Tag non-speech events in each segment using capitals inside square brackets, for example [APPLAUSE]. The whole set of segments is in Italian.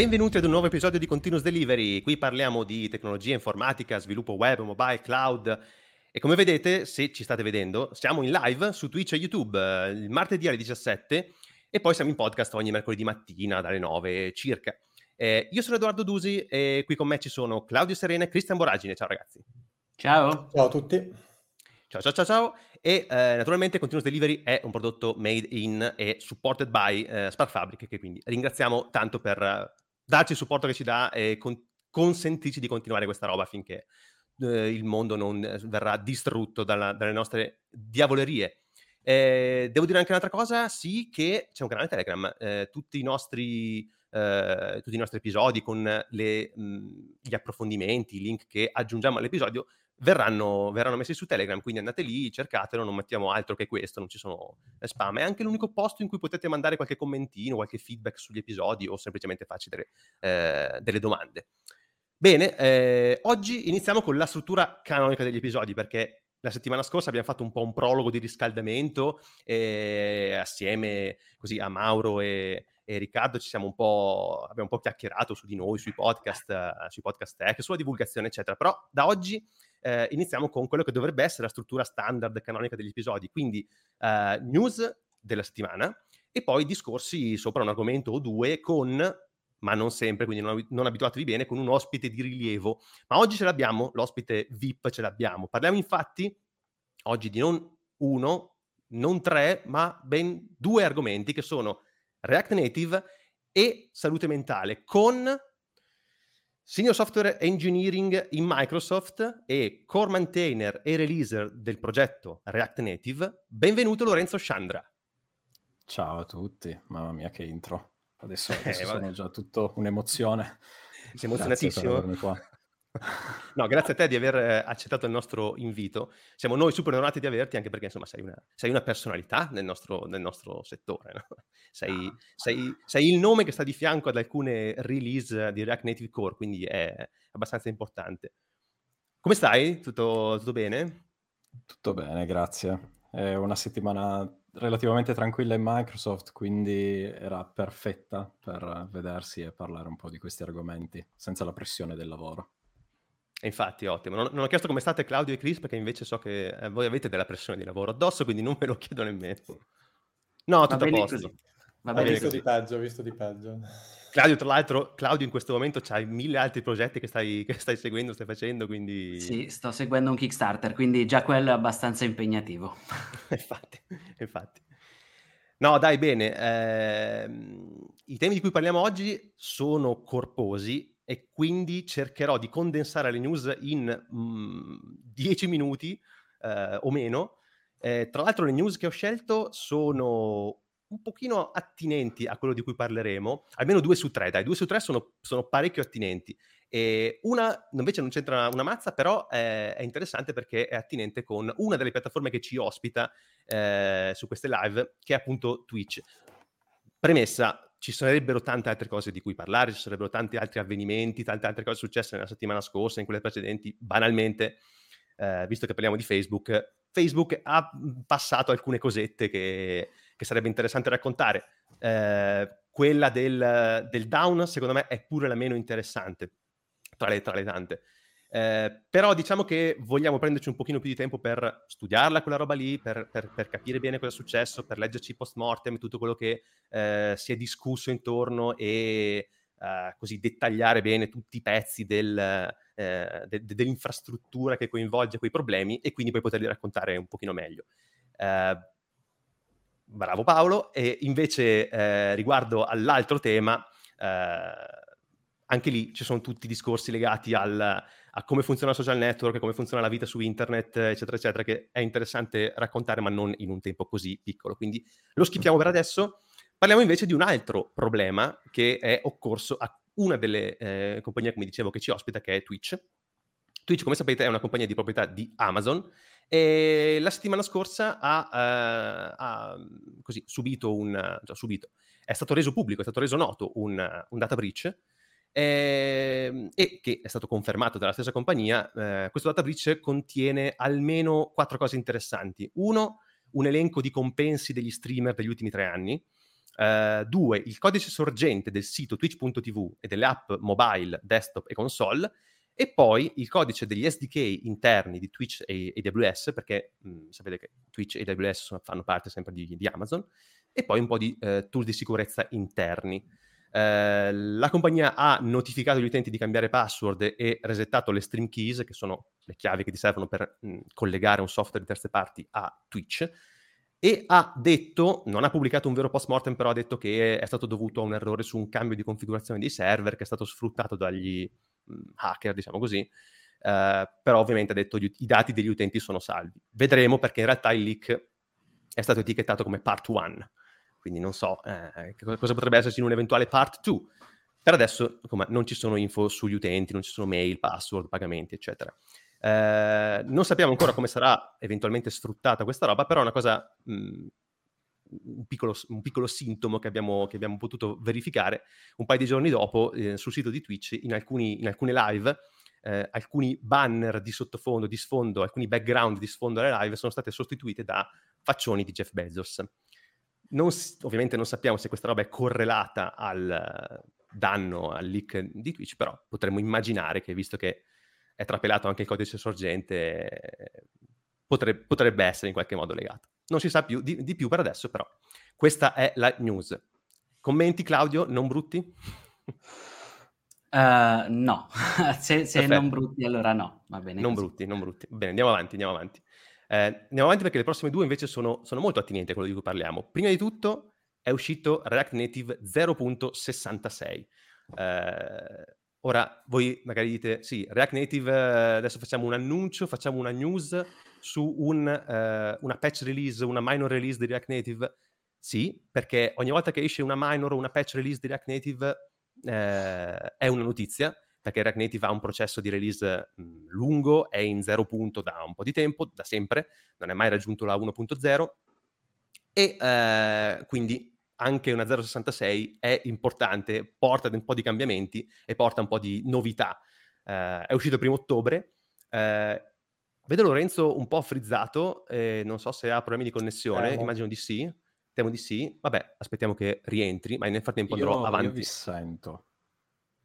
Benvenuti ad un nuovo episodio di Continuous Delivery. Qui parliamo di tecnologia informatica, sviluppo web, mobile, cloud. E come vedete, se ci state vedendo, siamo in live su Twitch e YouTube eh, il martedì alle 17 e poi siamo in podcast ogni mercoledì mattina dalle 9 circa. Eh, io sono Edoardo Dusi e qui con me ci sono Claudio Serena e Cristian Boragine. Ciao ragazzi. Ciao. Ciao a tutti. Ciao ciao ciao ciao. E eh, naturalmente Continuous Delivery è un prodotto made in e supported by eh, Spark Fabric, che quindi ringraziamo tanto per eh, darci il supporto che ci dà e con- consentirci di continuare questa roba finché eh, il mondo non verrà distrutto dalla, dalle nostre diavolerie. Eh, devo dire anche un'altra cosa, sì che c'è un canale Telegram, eh, tutti, i nostri, eh, tutti i nostri episodi con le, mh, gli approfondimenti, i link che aggiungiamo all'episodio verranno, verranno, messi su Telegram, quindi andate lì, cercatelo, non mettiamo altro che questo, non ci sono spam. È anche l'unico posto in cui potete mandare qualche commentino, qualche feedback sugli episodi o semplicemente farci delle, eh, delle domande. Bene, eh, oggi iniziamo con la struttura canonica degli episodi, perché la settimana scorsa abbiamo fatto un po' un prologo di riscaldamento eh, assieme così a Mauro e, e Riccardo ci siamo un po', abbiamo un po' chiacchierato su di noi, sui podcast, sui podcast tech, sulla divulgazione, eccetera. Però da oggi eh, iniziamo con quello che dovrebbe essere la struttura standard canonica degli episodi, quindi eh, news della settimana e poi discorsi sopra un argomento o due con ma non sempre, quindi non, non, abituatevi bene, con un ospite di rilievo. Ma oggi ce l'abbiamo, l'ospite VIP ce l'abbiamo. Parliamo infatti oggi di non uno, non tre, ma ben due argomenti che sono React Native e salute mentale, con Senior Software Engineering in Microsoft e core maintainer e releaser del progetto React Native. Benvenuto Lorenzo Chandra. Ciao a tutti, mamma mia che intro. Adesso, [LAUGHS] adesso eh, sono già tutto un'emozione. Sei emozionatissimo? No, grazie a te di aver eh, accettato il nostro invito. Siamo noi super onorati di averti, anche perché insomma sei una, sei una personalità nel nostro, nel nostro settore. No? [LAUGHS] Sei, ah. sei, sei, il nome che sta di fianco ad alcune release di React Native Core, quindi è abbastanza importante. Come stai? Tutto, tutto bene? Tutto bene, grazie. È una settimana relativamente tranquilla in Microsoft, quindi era perfetta per vedersi e parlare un po' di questi argomenti, senza la pressione del lavoro. Infatti, ottimo. Non, non, ho chiesto come state Claudio e Chris perché invece so che eh, voi avete della pressione di lavoro addosso, quindi non me lo chiedo nemmeno. No, tutto a posto. Così. Va bene, visto così. di peggio, visto di peggio. Claudio, tra l'altro, Claudio in questo momento c'hai mille altri progetti che stai, che stai, seguendo, stai facendo, quindi... Sì, sto seguendo un Kickstarter, quindi già quello è abbastanza impegnativo. [LAUGHS] infatti, infatti. No, dai, bene. Eh, I temi di cui parliamo oggi sono corposi e quindi cercherò di condensare le news in mm, 10 minuti eh, o meno. Eh, tra l'altro le news che ho scelto sono un pochino attinenti a quello di cui parleremo, almeno due su tre, dai, due su tre sono, sono parecchio attinenti. E una invece non c'entra una mazza, però è, è, interessante perché è attinente con una delle piattaforme che ci ospita eh, su queste live, che è appunto Twitch. Premessa, ci sarebbero tante altre cose di cui parlare, ci sarebbero tanti altri avvenimenti, tante altre cose successe nella settimana scorsa, in quelle precedenti, banalmente, eh, visto che parliamo di Facebook, Facebook ha passato alcune cosette che, che sarebbe interessante raccontare. Eh, quella del, del, down, secondo me, è pure la meno interessante tra le, tra le tante. Eh, però diciamo che vogliamo prenderci un pochino più di tempo per studiarla quella roba lì, per, per, per capire bene cosa è successo, per leggerci post mortem tutto quello che eh, si è discusso intorno e eh, così dettagliare bene tutti i pezzi del, eh, de, de, dell'infrastruttura che coinvolge quei problemi e quindi poi poterli raccontare un pochino meglio. Eh, bravo Paolo. E invece eh, riguardo all'altro tema, anche lì ci sono tutti i discorsi legati al a come funziona il social network, come funziona la vita su internet, eccetera, eccetera, che è interessante raccontare, ma non in un tempo così piccolo. Quindi lo schippiamo per adesso. Parliamo invece di un altro problema che è occorso a una delle eh, compagnie, come dicevo, che ci ospita, che è Twitch. Twitch, come sapete, è una compagnia di proprietà di Amazon e la settimana scorsa ha, uh, ha così, subito un... Cioè, subito, è stato reso pubblico, è stato reso noto un, un data breach eh, e che è stato confermato dalla stessa compagnia, eh, questo data breach contiene almeno quattro cose interessanti. Uno, un elenco di compensi degli streamer degli ultimi tre anni, Uh, due, il codice sorgente del sito twitch.tv e delle app mobile, desktop e console, e poi il codice degli SDK interni di Twitch e AWS, perché mh, sapete che Twitch e AWS fanno parte sempre di, di, Amazon, e poi un po' di uh, tool di sicurezza interni. Uh, la compagnia ha notificato gli utenti di cambiare password e resettato le stream keys, che sono le chiavi che ti servono per mh, collegare un software di terze parti a Twitch e ha detto, non ha pubblicato un vero post mortem, però ha detto che è stato dovuto a un errore su un cambio di configurazione dei server che è stato sfruttato dagli mh, mm, hacker, diciamo così. Uh, però ovviamente ha detto che i dati degli utenti sono salvi. Vedremo perché in realtà il leak è stato etichettato come part 1, quindi non so eh, cosa potrebbe esserci in un eventuale part 2. Per adesso come, non ci sono info sugli utenti, non ci sono mail, password, pagamenti, eccetera. Eh, non sappiamo ancora come sarà eventualmente sfruttata questa roba, però è una cosa, mh, mhmm, un, piccolo, un, piccolo, sintomo che abbiamo, che abbiamo, potuto verificare un paio di giorni dopo eh, sul sito di Twitch in, alcuni, in alcune live. Eh, alcuni banner di sottofondo, di sfondo, alcuni background di sfondo alle live sono state sostituite da faccioni di Jeff Bezos. Non, ovviamente non sappiamo se questa roba è correlata al danno, al leak di Twitch, però potremmo immaginare che visto che è trapelato anche il codice sorgente, potrebbe, potrebbe essere in qualche modo legato. Non si sa più, di, di, più per adesso, però. Questa è la news. Commenti, Claudio, non brutti? Uh, no, [LAUGHS] se, se non brutti allora no, va bene. Non così. brutti, non brutti. Bene, andiamo avanti, andiamo avanti. Eh, andiamo avanti perché le prossime due invece sono, sono molto attinenti a quello di cui parliamo. Prima di tutto è uscito React Native 0.66. Eh, Ora voi magari dite, sì, React Native, eh, adesso facciamo un annuncio, facciamo una news su un, eh, una patch release, una minor release di React Native. Sì, perché ogni volta che esce una minor o una patch release di React Native eh, è una notizia, perché React Native ha un processo di release mh, lungo, è in zero punto da un po' di tempo, da sempre, non è mai raggiunto la 1.0 e eh, quindi anche una 066 è importante, porta un po' di cambiamenti e porta un po' di novità. Uh, è uscito il primo ottobre. Uh, vedo Lorenzo un po' frizzato, eh, non so se ha problemi di connessione, eh, immagino di sì. Temo di sì. Vabbè, aspettiamo che rientri, ma nel frattempo andrò io, avanti. Io vi sento.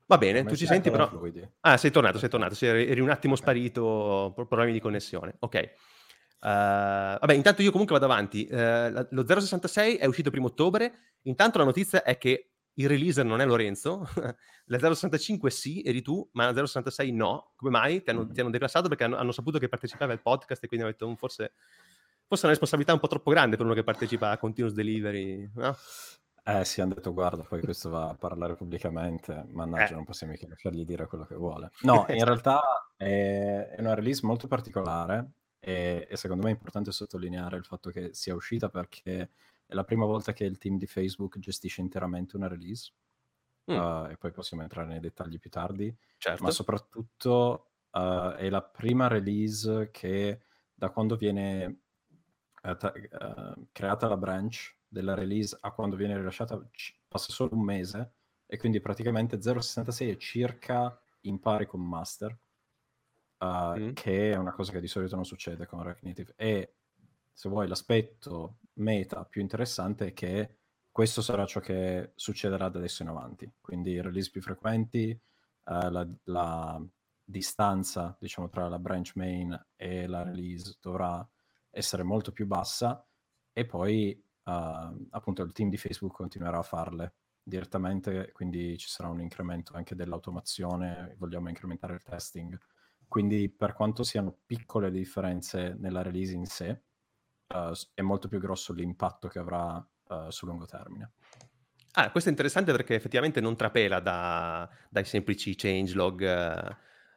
Va bene, tu ci senti però... Fluidi. Ah, sei tornato, sei tornato. Sei, eri un attimo sparito, problemi di connessione. Ok. Uh, vabbè, intanto io comunque vado avanti. Uh, lo 066 è uscito primo ottobre. Intanto la notizia è che il releaser non è Lorenzo. [LAUGHS] la 065 sì, eri tu, ma la 066 no. Come mai? Ti hanno, ti hanno declassato perché hanno, hanno, saputo che partecipavi al podcast e quindi hanno detto forse, forse è una responsabilità un po' troppo grande per uno che partecipa a Continuous Delivery, no? Eh sì, hanno detto guarda, poi questo va a parlare pubblicamente, mannaggia, eh. non possiamo mica lasciargli dire quello che vuole. [LAUGHS] No, in realtà è, è una release molto particolare e, e, secondo me è importante sottolineare il fatto che sia uscita perché è la prima volta che il team di Facebook gestisce interamente una release. Mm. Uh, e poi possiamo entrare nei dettagli più tardi. Certo. Ma soprattutto uh, è la prima release che da quando viene uh, ta- creata la branch della release a quando viene rilasciata passa solo un mese e quindi praticamente 0.66 è circa in pari con master uh, mm. che è una cosa che di solito non succede con React Native. E se vuoi l'aspetto meta più interessante è che questo sarà ciò che succederà da adesso in avanti. Quindi release più frequenti, uh, la, la, distanza diciamo, tra la branch main e la release dovrà essere molto più bassa e poi uh, appunto il team di Facebook continuerà a farle direttamente, quindi ci sarà un incremento anche dell'automazione, vogliamo incrementare il testing quindi per quanto siano piccole le differenze nella release in sé, uh, è molto più grosso l'impatto che avrà uh, sul lungo termine. Ah, questo è interessante perché effettivamente non trapela da, dai semplici changelog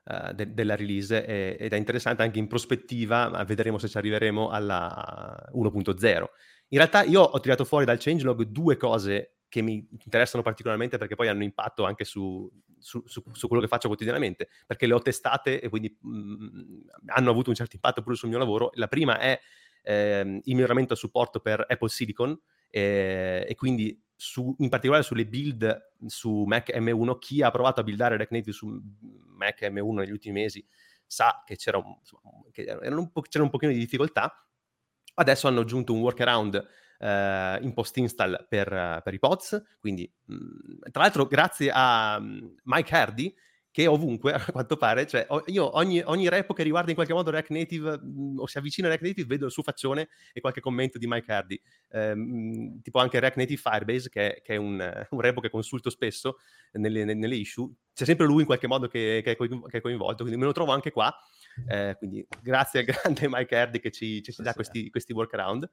uh, de- della release e- ed è interessante anche in prospettiva, vedremo se ci arriveremo alla 1.0. In realtà io ho tirato fuori dal changelog due cose che mi interessano particolarmente perché poi hanno impatto anche su, su, su, su quello che faccio quotidianamente, perché le ho testate e quindi mh, mhmm, hanno avuto un certo impatto pure sul mio lavoro. La prima è ehm, il miglioramento del supporto per Apple Silicon eh, e quindi su, in particolare sulle build su Mac M1, chi ha provato a buildare React Native su Mac M1 negli ultimi mesi sa che c'era un, che un, po', c'era un pochino di difficoltà. Adesso hanno aggiunto un workaround eh, in post install per, per, i pods. Quindi, mh, mm, tra l'altro, grazie a Mike Hardy, che ovunque, [LAUGHS] a quanto pare, cioè io ogni, ogni repo che riguarda in qualche modo React Native mh, o si avvicina a React Native vedo il suo faccione e qualche commento di Mike Hardy. Eh, mh, tipo anche React Native Firebase, che, che è un, [LAUGHS] un, repo che consulto spesso nelle, nelle, issue, c'è sempre lui in qualche modo che, che, è, coinvolto, quindi me lo trovo anche qua. Eh, quindi grazie al [LAUGHS] grande Mike Hardy che ci, ci, ci dà questi, questi workaround.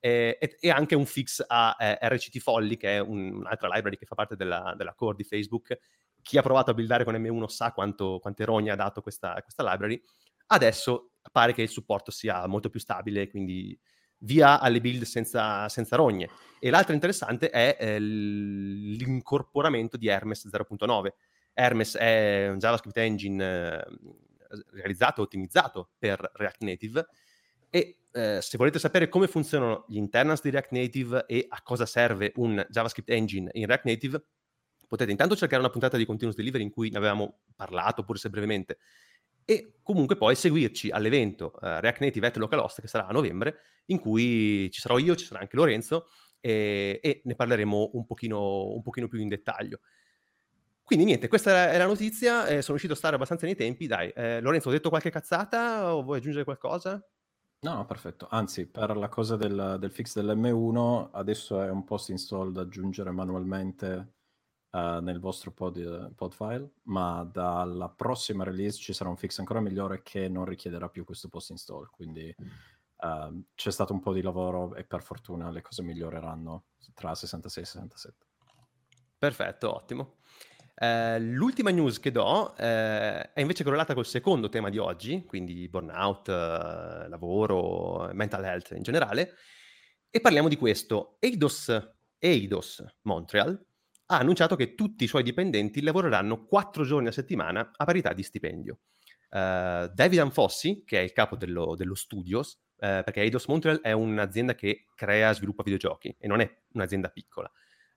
E, e, anche un fix a eh, RCT Folly, che è un, un'altra library che fa parte della, della, core di Facebook. Chi ha provato a buildare con M1 sa quanto, quante rogne ha dato questa, questa library. Adesso pare che il supporto sia molto più stabile, quindi via alle build senza, senza rogne. E l'altro interessante è eh, l'incorporamento di Hermes 0.9. Hermes è un JavaScript engine eh, realizzato e ottimizzato per React Native e eh, se volete sapere come funzionano gli internals di React Native e a cosa serve un JavaScript engine in React Native, potete intanto cercare una puntata di Continuous Delivery in cui ne avevamo parlato, pur se brevemente, e comunque poi seguirci all'evento eh, React Native at Localhost che sarà a novembre, in cui ci sarò io, ci sarà anche Lorenzo e, e ne parleremo un pochino, un pochino, più in dettaglio. Quindi niente, questa è la notizia, eh, sono riuscito a stare abbastanza nei tempi, dai. Eh, Lorenzo, ho detto qualche cazzata o vuoi aggiungere qualcosa? No, no, perfetto. Anzi, per la cosa del, del fix dell'M1, adesso è un post install da aggiungere manualmente uh, nel vostro pod, pod, file, ma dalla prossima release ci sarà un fix ancora migliore che non richiederà più questo post install. Quindi uh, c'è stato un po' di lavoro e per fortuna le cose miglioreranno tra 66 e 67. Perfetto, ottimo. Eh, l'ultima news che do eh, è invece correlata col secondo tema di oggi, quindi burnout, eh, lavoro, mental health in generale, e parliamo di questo. Eidos, Eidos Montreal ha annunciato che tutti i suoi dipendenti lavoreranno quattro giorni a settimana a parità di stipendio. Uh, David Anfossi, che è il capo dello, dello Studios, uh, perché Eidos Montreal è un'azienda che crea e sviluppa videogiochi e non è un'azienda piccola.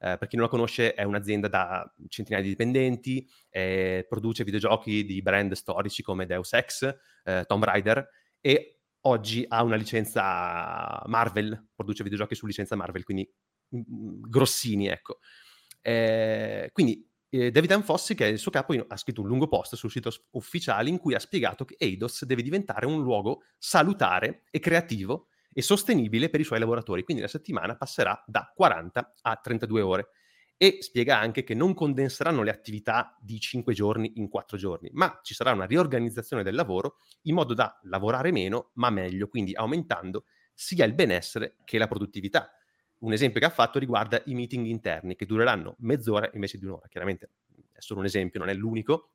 Eh, per chi non la conosce, è un'azienda da centinaia di dipendenti, eh, produce videogiochi di brand storici come Deus Ex, eh, Tomb Raider e oggi ha una licenza Marvel, produce videogiochi su licenza Marvel, quindi mm, mm, grossini, ecco. Eh, quindi eh, David Anfossi, che è il suo capo, ha scritto un lungo post sul sito ufficiale in cui ha spiegato che Eidos deve diventare un luogo salutare e creativo e sostenibile per i suoi lavoratori. Quindi la settimana passerà da 40 a 32 ore. E spiega anche che non condenseranno le attività di 5 giorni in 4 giorni, ma ci sarà una riorganizzazione del lavoro in modo da lavorare meno, ma meglio, quindi aumentando sia il benessere che la produttività. Un esempio che ha fatto riguarda i meeting interni, che dureranno mezz'ora invece di un'ora. Chiaramente è solo un esempio, non è l'unico,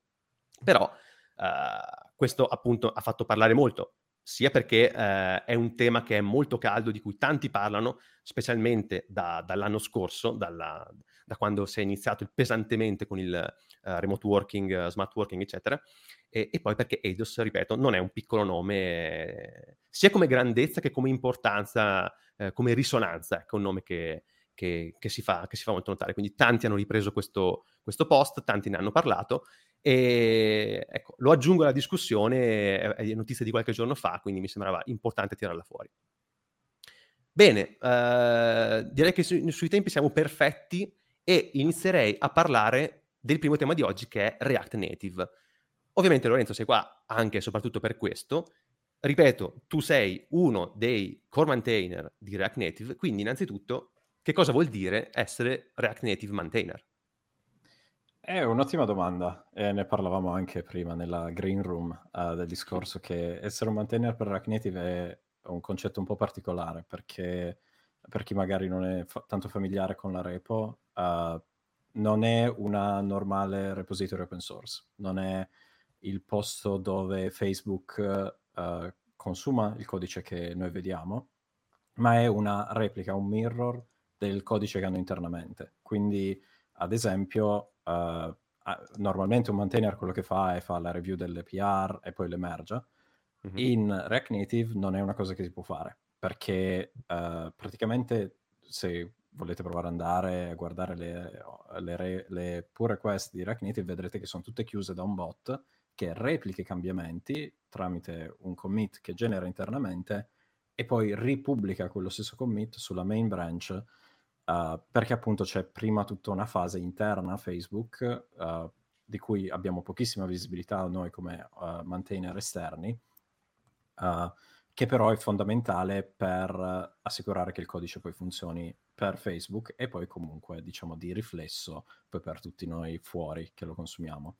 però uh, questo appunto ha fatto parlare molto sia perché eh, è un tema che è molto caldo, di cui tanti parlano, specialmente da, dall'anno scorso, dalla, da quando si è iniziato pesantemente con il uh, remote working, uh, smart working, eccetera, e, e, poi perché Eidos, ripeto, non è un piccolo nome, eh, sia come grandezza che come importanza, eh, come risonanza, ecco un nome che, che, che, si fa, che, si fa, molto notare. Quindi tanti hanno ripreso questo, questo post, tanti ne hanno parlato e ecco, lo aggiungo alla discussione, è notizia di qualche giorno fa, quindi mi sembrava importante tirarla fuori. Bene, eh, direi che su, sui tempi siamo perfetti e inizierei a parlare del primo tema di oggi che è React Native. Ovviamente Lorenzo sei qua anche e soprattutto per questo. Ripeto, tu sei uno dei core maintainer di React Native, quindi innanzitutto che cosa vuol dire essere React Native maintainer? È un'ottima domanda e ne parlavamo anche prima nella green room uh, del discorso che essere un maintainer per React Native è un concetto un po' particolare perché per chi magari non è fa- tanto familiare con la repo uh, non è una normale repository open source, non è il posto dove Facebook uh, consuma il codice che noi vediamo, ma è una replica, un mirror del codice che hanno internamente. Quindi, ad esempio, uh, normalmente un maintainer quello che fa è fa la review delle PR e poi le merge. Mm-hmm. In React Native non è una cosa che si può fare, perché uh, praticamente se volete provare ad andare a guardare le, le, re, le pull request di React vedrete che sono tutte chiuse da un bot che replica i cambiamenti tramite un commit che genera internamente e poi ripubblica quello stesso commit sulla main branch uh, perché appunto c'è prima tutta una fase interna a Facebook uh, di cui abbiamo pochissima visibilità noi come uh, maintainer esterni, che però è fondamentale per assicurare che il codice poi funzioni per Facebook e poi comunque diciamo di riflesso poi per tutti noi fuori che lo consumiamo.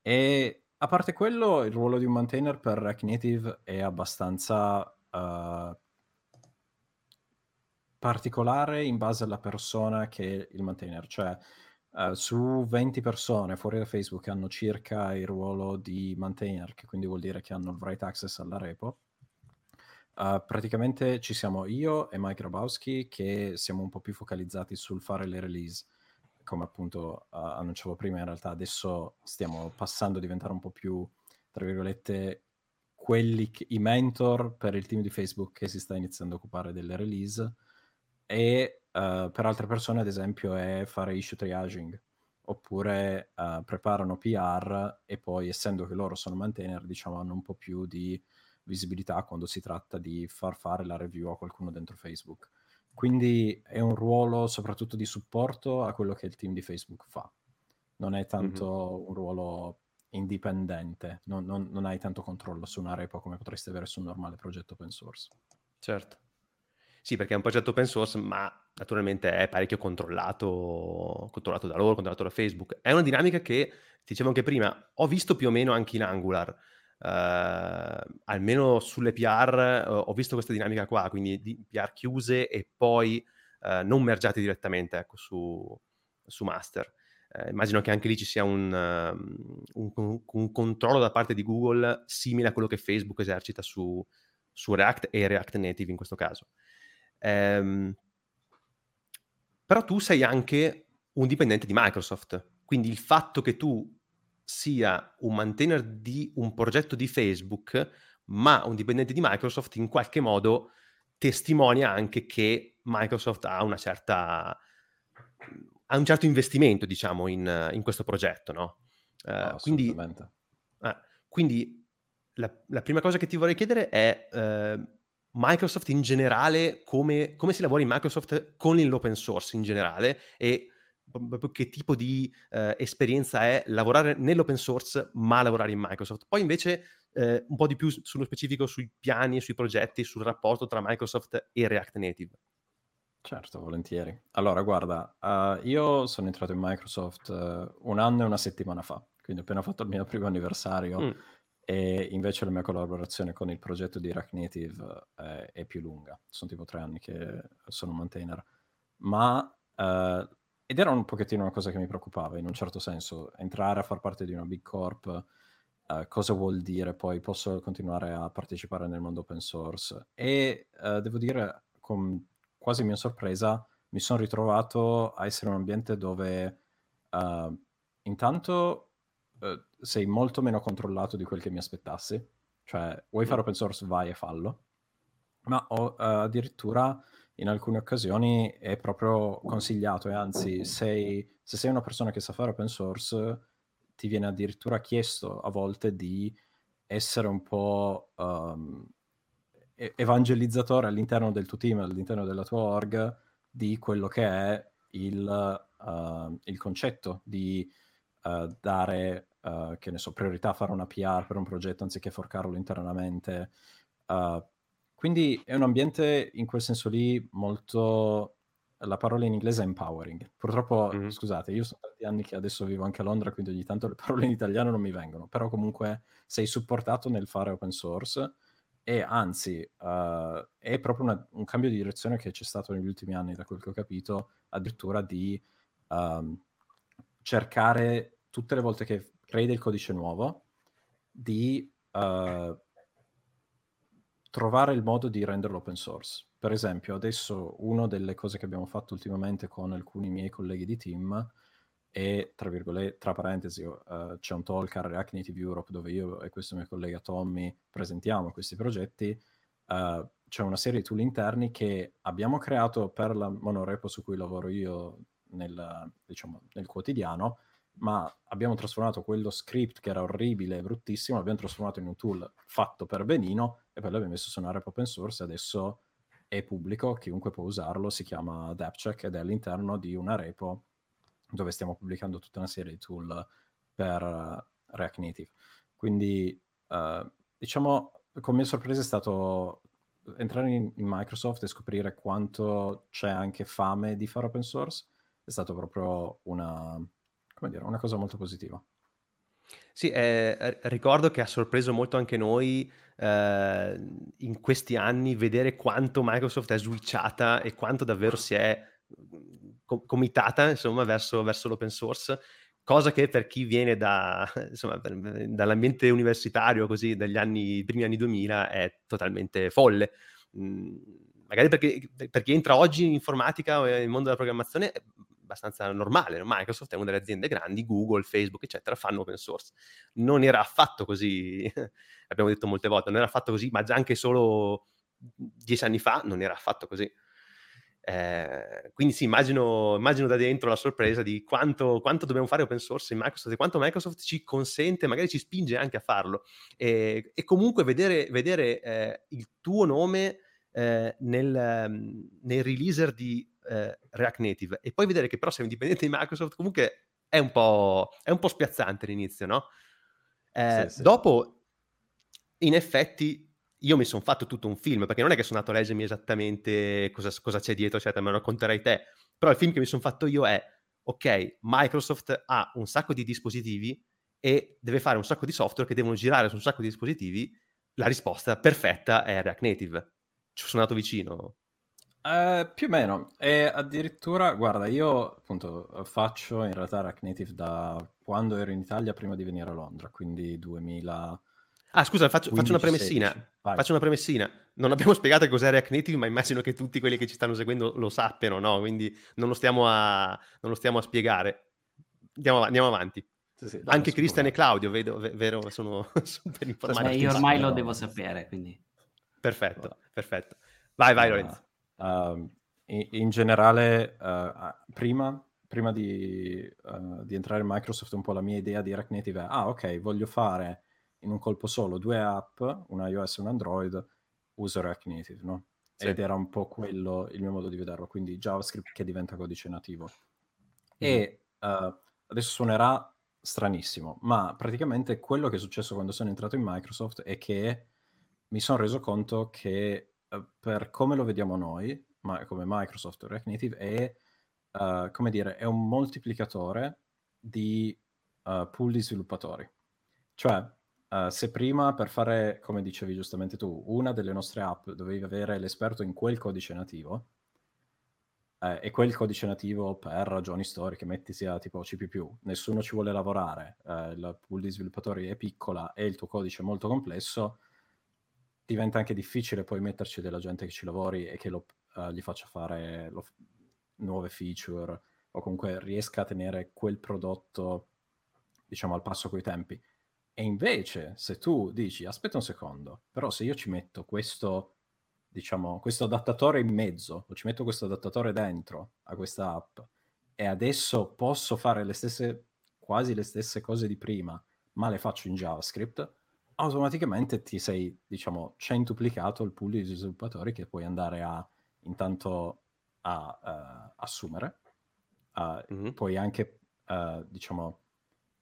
E a parte quello, il ruolo di un maintainer per React Native è abbastanza uh, particolare in base alla persona che è il maintainer, cioè uh, su 20 persone fuori da Facebook hanno circa il ruolo di maintainer, che quindi vuol dire che hanno il write access alla repo. Uh, praticamente ci siamo io e Mike Grabowski che siamo un po' più focalizzati sul fare le release. Come appunto uh, annunciavo prima, in realtà adesso stiamo passando a diventare un po' più, tra virgolette, quelli che, i mentor per il team di Facebook che si sta iniziando a occupare delle release. E uh, per altre persone, ad esempio, è fare issue triaging oppure preparano PR e poi, essendo che loro sono maintainer, diciamo, hanno un po' più di visibilità quando si tratta di far fare la review a qualcuno dentro Facebook. Quindi è un ruolo soprattutto di supporto a quello che il team di Facebook fa. Non è tanto mm-hmm. un ruolo indipendente, non, non, non, hai tanto controllo su una repo come potresti avere su un normale progetto open source. Certo. Sì, perché è un progetto open source, ma naturalmente è parecchio controllato, controllato da loro, controllato da Facebook. È una dinamica che, dicevo anche prima, ho visto più o meno anche in Angular Uh, almeno sulle PR uh, ho visto questa dinamica qua, quindi di PR chiuse e poi uh, non mergiate direttamente ecco, su, su master. Eh, immagino che anche lì ci sia un, un, un, controllo da parte di Google simile a quello che Facebook esercita su, su React e React Native in questo caso. Um, però tu sei anche un dipendente di Microsoft, quindi il fatto che tu sia un maintainer di un progetto di Facebook, ma un dipendente di Microsoft in qualche modo testimonia anche che Microsoft ha una certa ha un certo investimento, diciamo, in, in questo progetto, no? Uh, quindi, eh, quindi la, la, prima cosa che ti vorrei chiedere è uh, Microsoft in generale, come, come, si lavora in Microsoft con l'open source in generale e proprio che tipo di eh, esperienza è lavorare nell'open source ma lavorare in Microsoft. Poi invece eh, un po' di più sullo specifico sui piani sui progetti, sul rapporto tra Microsoft e React Native. Certo, volentieri. Allora, guarda, uh, io sono entrato in Microsoft uh, un anno e una settimana fa, quindi ho appena fatto il mio [LAUGHS] primo anniversario mm. e invece la mia collaborazione con il progetto di React Native uh, è più lunga. Sono tipo tre anni che sono maintainer. Ma ed era un pochettino una cosa che mi preoccupava in un certo senso, entrare a far parte di una big corp, uh, cosa vuol dire? Poi posso continuare a partecipare nel mondo open source. E uh, devo dire con quasi mia sorpresa mi sono ritrovato a essere in un ambiente dove uh, intanto sei molto meno controllato di quel che mi aspettassi, cioè vuoi fare open source vai e fallo, ma ho addirittura in alcune occasioni è proprio consigliato e anzi sei, se sei una persona che sa fare open source ti viene addirittura chiesto a volte di essere un po' um, evangelizzatore all'interno del tuo team, all'interno della tua org di quello che è il, uh, il concetto di uh, dare, uh, che ne so, priorità a fare una PR per un progetto anziché forcarlo internamente, quindi è un ambiente in quel senso lì molto... La parola in inglese è empowering. Purtroppo, mm-hmm. scusate, io sono tanti anni che adesso vivo anche a Londra, quindi ogni tanto le parole in italiano non mi vengono, però comunque sei supportato nel fare open source e anzi uh, è proprio una, un cambio di direzione che c'è stato negli ultimi anni, da quel che ho capito, addirittura di um, cercare tutte le volte che crei del codice nuovo di uh, trovare il modo di renderlo open source. Per esempio, adesso una delle cose che abbiamo fatto ultimamente con alcuni miei colleghi di team è, tra virgolette, tra parentesi, uh, c'è un talk a React Native Europe dove io e questo mio collega Tommy presentiamo questi progetti. Uh, c'è una serie di tool interni che abbiamo creato per la monorepo su cui lavoro io nel, diciamo, nel quotidiano ma abbiamo trasformato quello script che era orribile e bruttissimo, l'abbiamo trasformato in un tool fatto per benino e poi l'abbiamo messo su una rep open source e adesso è pubblico, chiunque può usarlo, si chiama DevCheck ed è all'interno di una repo dove stiamo pubblicando tutta una serie di tool per uh, React Native. Quindi, uh, diciamo, con mia sorpresa è stato entrare in, in, Microsoft e scoprire quanto c'è anche fame di fare open source. È stato proprio una, dire, una cosa molto positiva. Sì, eh, ricordo che ha sorpreso molto anche noi eh, in questi anni vedere quanto Microsoft è switchata e quanto davvero si è co- comitata insomma, verso, verso l'open source, cosa che per chi viene da, [LAUGHS] insomma, dall'ambiente universitario, così, dagli anni, primi anni 2000, è totalmente folle. Mm, magari perché, per chi entra oggi in informatica o nel mondo della programmazione abbastanza normale. Microsoft è una delle aziende grandi, Google, Facebook, eccetera, fanno open source. Non era affatto così, [LAUGHS] l'abbiamo detto molte volte, non era affatto così, ma già anche solo dieci anni fa non era affatto così. Eh, quindi sì, immagino, immagino, da dentro la sorpresa di quanto, quanto, dobbiamo fare open source in Microsoft e quanto Microsoft ci consente, magari ci spinge anche a farlo. E, e comunque vedere, vedere eh, il tuo nome eh, nel, um, nel, releaser di eh, React Native e poi vedere che però sei un dipendente di Microsoft comunque è un po', è un po spiazzante all'inizio, no? Eh, sì, sì. Dopo, in effetti, io mi sono fatto tutto un film, perché non è che sono andato a leggermi esattamente cosa, cosa c'è dietro, eccetera, me lo racconterai te. Però il film che mi sono fatto io è, ok, Microsoft ha un sacco di dispositivi e deve fare un sacco di software che devono girare su un sacco di dispositivi, la risposta perfetta è React Native. Ci sono andato vicino. Uh, più o meno, e addirittura, guarda, io appunto faccio in realtà React Native da quando ero in Italia prima di venire a Londra, quindi 2000... Ah, scusa, faccio, 15, faccio una premessina. Faccio una premessina. Non abbiamo spiegato cos'è React Native, ma immagino che tutti quelli che ci stanno seguendo lo sappiano, no? Quindi non lo stiamo a, non lo stiamo a spiegare. Andiamo, andiamo avanti. Sì, sì, Anche Cristian e Claudio, vedo, vero, sono super informati. Beh, io ormai lo devo sapere, quindi... Perfetto, perfetto. Vai, vai Lorenzo. Uh, in, in, generale, uh, prima, prima di, uh, di, entrare in Microsoft, un po' la mia idea di React Native è, ah ok, voglio fare in un colpo solo due app, una iOS e un Android, uso React Native, no? Sì. Ed era un po' quello il mio modo di vederlo, quindi JavaScript che diventa codice nativo. Mm. E uh, adesso suonerà stranissimo, ma praticamente quello che è successo quando sono entrato in Microsoft è che mi sono reso conto che per come lo vediamo noi, ma come Microsoft React Native, è, uh, come dire, è un moltiplicatore di pool di sviluppatori. Cioè, Uh, se prima per fare, come dicevi giustamente tu, una delle nostre app dovevi avere l'esperto in quel codice nativo, eh, e quel codice nativo per ragioni storiche, metti sia tipo C++, nessuno ci vuole lavorare, eh, il pool di sviluppatori è piccola e il tuo codice è molto complesso, diventa anche difficile poi metterci della gente che ci lavori e che lo, uh, gli faccia fare lo, nuove feature o comunque riesca a tenere quel prodotto, diciamo, al passo coi tempi. E invece, se tu dici, aspetta un secondo, però se io ci metto questo, diciamo, questo adattatore in mezzo, o ci metto questo adattatore dentro a questa app, e adesso posso fare le stesse, quasi le stesse cose di prima, ma le faccio in JavaScript, automaticamente ti sei, diciamo, centuplicato il pool di sviluppatori che puoi andare a, intanto, a uh, assumere. Uh, mm-hmm. Puoi anche, uh, diciamo,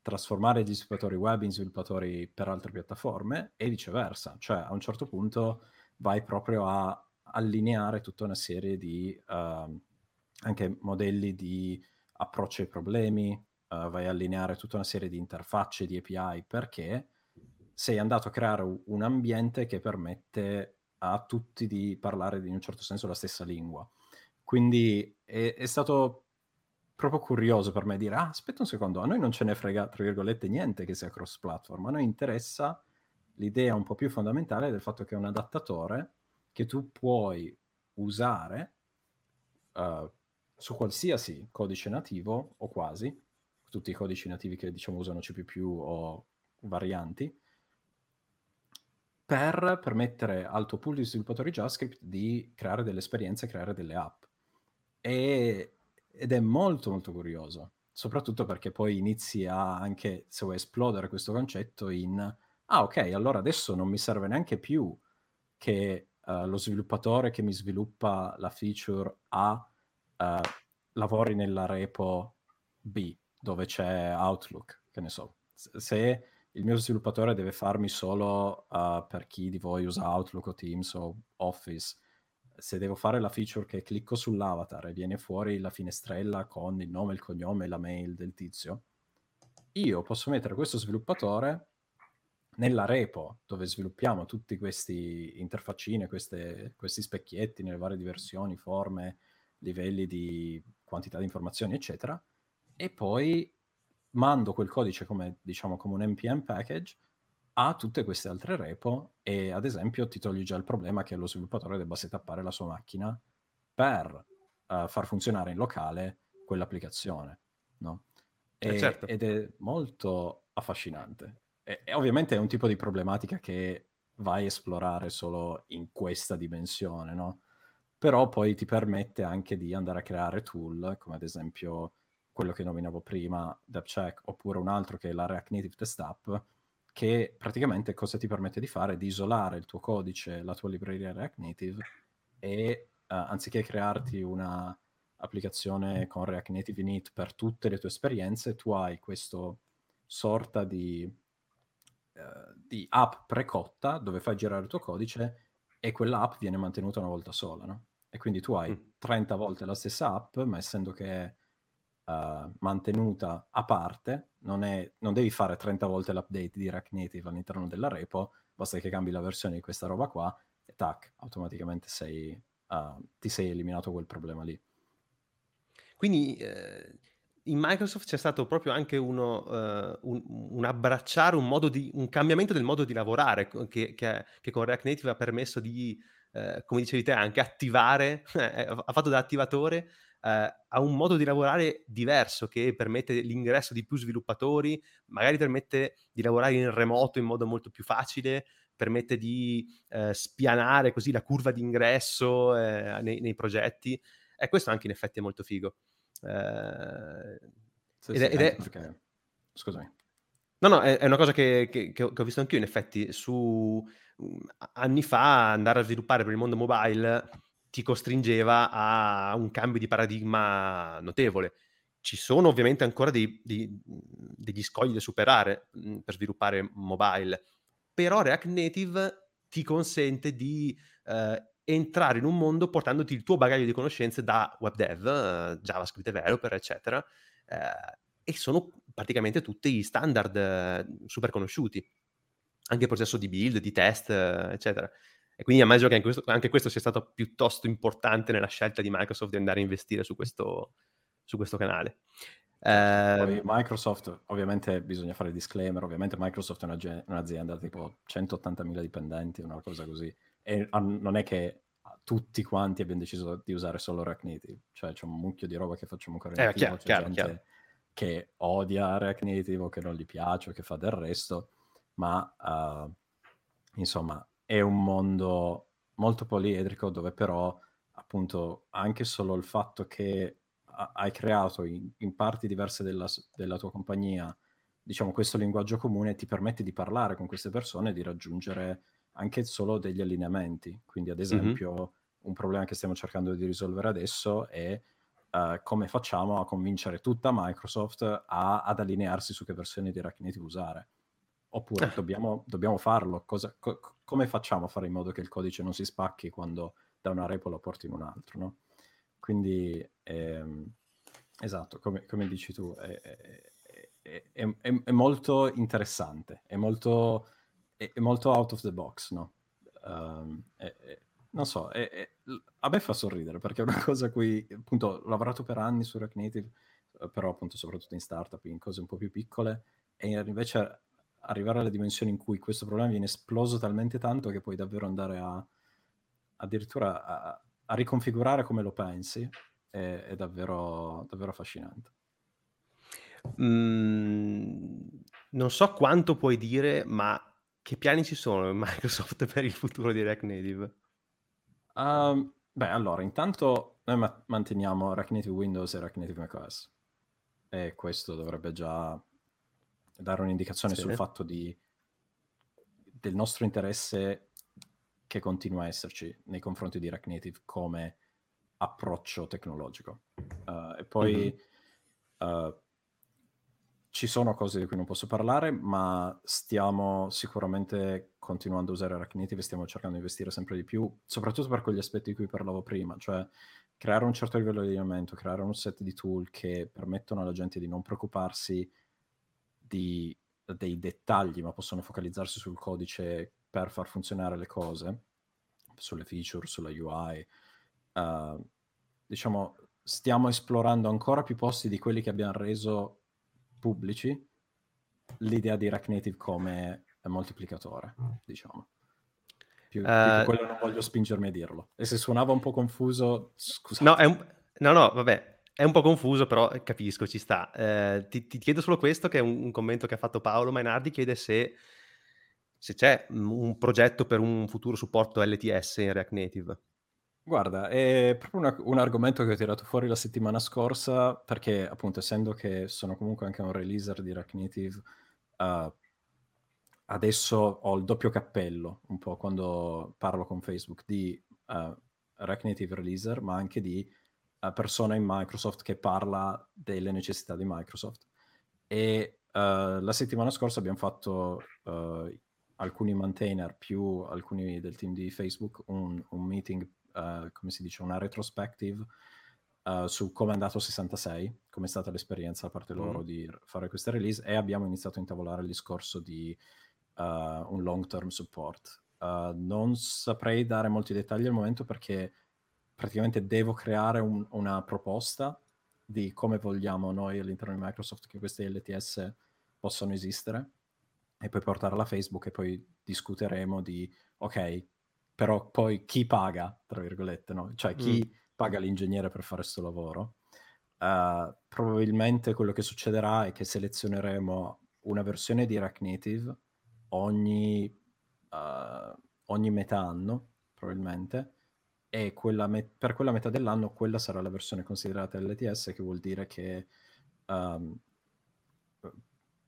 trasformare gli sviluppatori web in sviluppatori per altre piattaforme e viceversa, cioè a un certo punto vai proprio a allineare tutta una serie di uh, anche modelli di approccio ai problemi, uh, vai a allineare tutta una serie di interfacce, di API, perché sei andato a creare un ambiente che permette a tutti di parlare in un certo senso la stessa lingua. Quindi è, è stato proprio curioso per me dire, ah, aspetta un secondo, a noi non ce ne frega, tra virgolette, niente che sia cross-platform, a noi interessa l'idea un po' più fondamentale del fatto che è un adattatore che tu puoi usare uh, su qualsiasi codice nativo, o quasi, tutti i codici nativi che diciamo usano C++ o varianti, per permettere al tuo pool di sviluppatori JavaScript di creare delle esperienze, creare delle app. E ed è molto molto curioso. soprattutto perché poi inizi a anche, se vuoi esplodere questo concetto in, ah ok, allora adesso non mi serve neanche più che uh, lo sviluppatore che mi sviluppa la feature A uh, lavori nella repo B, dove c'è Outlook, che ne so. Se il mio sviluppatore deve farmi solo uh, per chi di voi usa Outlook o Teams o Office, se devo fare la feature che clicco sull'avatar e viene fuori la finestrella con il nome, il cognome e la mail del tizio, io posso mettere questo sviluppatore nella repo dove sviluppiamo tutti questi interfaccine, queste, questi specchietti nelle varie diversioni, forme, livelli di quantità di informazioni, eccetera, e poi mando quel codice come, diciamo, come un npm package a tutte queste altre repo e ad esempio ti togli già il problema che lo sviluppatore debba setappare la sua macchina per uh, far funzionare in locale quell'applicazione, no? Eh, e, eh certo. Ed è molto affascinante. E, e ovviamente è un tipo di problematica che vai a esplorare solo in questa dimensione, no? Però poi ti permette anche di andare a creare tool, come ad esempio quello che nominavo prima, DevCheck, oppure un altro che è la React Native Test App, che praticamente cosa ti permette di fare? Di isolare il tuo codice, la tua libreria React Native e uh, anziché crearti una applicazione con React Native init per tutte le tue esperienze, tu hai questa sorta di, uh, di app precotta dove fai girare il tuo codice e quell'app viene mantenuta una volta sola, no? E quindi tu hai 30 mm. volte la stessa app, ma essendo che uh, mantenuta a parte, non, è, non, devi fare 30 volte l'update di React Native all'interno della repo, basta che cambi la versione di questa roba qua e tac, automaticamente sei, uh, ti sei eliminato quel problema lì. Quindi eh, in Microsoft c'è stato proprio anche uno, uh, un, un, abbracciare, un, di, un cambiamento del modo di lavorare che, che, che con React Native ha permesso di, eh, come dicevi te, anche attivare, [LAUGHS] ha fatto da attivatore eh, ha un modo di lavorare diverso che permette l'ingresso di più sviluppatori, magari permette di lavorare in remoto in modo molto più facile, permette di eh, spianare così la curva di ingresso eh, nei, nei, progetti. E questo anche in effetti è molto figo. Eh, sì, ed, sì, ed è... Perché... Scusami. No, no, è, è una cosa che, che, che, ho visto anch'io in effetti. Su mm, anni fa andare a sviluppare per il mondo mobile ti costringeva a un cambio di paradigma notevole. Ci sono ovviamente ancora dei, dei, degli scogli da superare mh, per sviluppare mobile, però React Native ti consente di eh, entrare in un mondo portandoti il tuo bagaglio di conoscenze da web dev, eh, JavaScript developer, eccetera, eh, e sono praticamente tutti standard eh, super conosciuti. Anche il processo di build, di test, eh, eccetera. E quindi immagino che anche questo, anche questo, sia stato piuttosto importante nella scelta di Microsoft di andare a investire su questo, su questo canale. Eh, Microsoft, ovviamente bisogna fare disclaimer, ovviamente Microsoft è un'azienda tipo 180.000 dipendenti, una cosa così, e non è che tutti quanti abbiamo deciso di usare solo React Native, cioè c'è un mucchio di roba che facciamo ancora in eh, chiaro, c'è chiaro, gente chiaro. che odia React Native o che non gli piace o che fa del resto, ma uh, insomma è un mondo molto poliedrico dove però appunto anche solo il fatto che hai creato in, in parti diverse della, della, tua compagnia diciamo questo linguaggio comune ti permette di parlare con queste persone e di raggiungere anche solo degli allineamenti quindi ad esempio mm-hmm. un problema che stiamo cercando di risolvere adesso è uh, come facciamo a convincere tutta Microsoft a, ad allinearsi su che versione di Native usare Oppure eh. dobbiamo, dobbiamo farlo. Cosa, co- come facciamo a fare in modo che il codice non si spacchi quando da una repo lo porti in un altro? No? Quindi, ehm, esatto, come, come, dici tu, è, è, è, è, molto interessante, è molto, è, molto out of the box, no? Um, non so, a me fa sorridere perché è una [LAUGHS] cosa a cui appunto ho lavorato per anni su React Native, però appunto soprattutto in startup, in cose un po' più piccole, e invece arrivare alle dimensioni in cui questo problema viene esploso talmente tanto che puoi davvero andare a addirittura a, a riconfigurare come lo pensi è, è davvero, davvero affascinante. Mm, non so quanto puoi dire, ma che piani ci sono in Microsoft [LAUGHS] per il futuro di React Native? Um, beh, allora, intanto noi ma- manteniamo React Native Windows e React Native macOS. e questo dovrebbe già dare un'indicazione Sì. sul fatto di, del nostro interesse che continua a esserci nei confronti di React Native come approccio tecnologico. Uh, e poi uh, ci sono cose di cui non posso parlare, ma stiamo sicuramente continuando a usare React Native e stiamo cercando di investire sempre di più, soprattutto per quegli aspetti di cui parlavo prima, cioè creare un certo livello di allineamento, creare un set di tool che permettono alla gente di non preoccuparsi di, dei dettagli, ma possono focalizzarsi sul codice per far funzionare le cose, sulle feature, sulla UI. Uh, diciamo, stiamo esplorando ancora più posti di quelli che abbiamo reso pubblici l'idea di React Native come moltiplicatore, diciamo. Più, uh, più Eh, quello non voglio spingermi a dirlo. E se suonava un po' confuso, scusate. No, un... no, no, vabbè, è un po' confuso, però capisco, ci sta. Eh, ti, ti, chiedo solo questo, che è un, un, commento che ha fatto Paolo Mainardi, chiede se, se c'è un progetto per un futuro supporto LTS in React Native. Guarda, è proprio una, un argomento che ho tirato fuori la settimana scorsa, perché appunto essendo che sono comunque anche un releaser di React Native, uh, adesso ho il doppio cappello, un po' quando parlo con Facebook, di uh, React Native releaser, ma anche di persona in Microsoft che parla delle necessità di Microsoft. E la settimana scorsa abbiamo fatto alcuni maintainer più alcuni del team di Facebook un, un meeting Uh, come si dice, una retrospective uh, su come è andato 66, come è stata l'esperienza da parte loro mm. di fare questa release e abbiamo iniziato a intavolare il discorso di uh, un long term support. non saprei dare molti dettagli al momento perché praticamente devo creare un, una proposta di come vogliamo noi all'interno di Microsoft che queste LTS possano esistere e poi portarla a Facebook e poi discuteremo di ok, però poi chi paga, tra virgolette, no? Cioè chi mm. paga l'ingegnere per fare questo lavoro? Uh, probabilmente quello che succederà è che selezioneremo una versione di React Native ogni, uh, ogni metà anno, probabilmente, e quella me- per quella metà dell'anno quella sarà la versione considerata LTS, che vuol dire che um,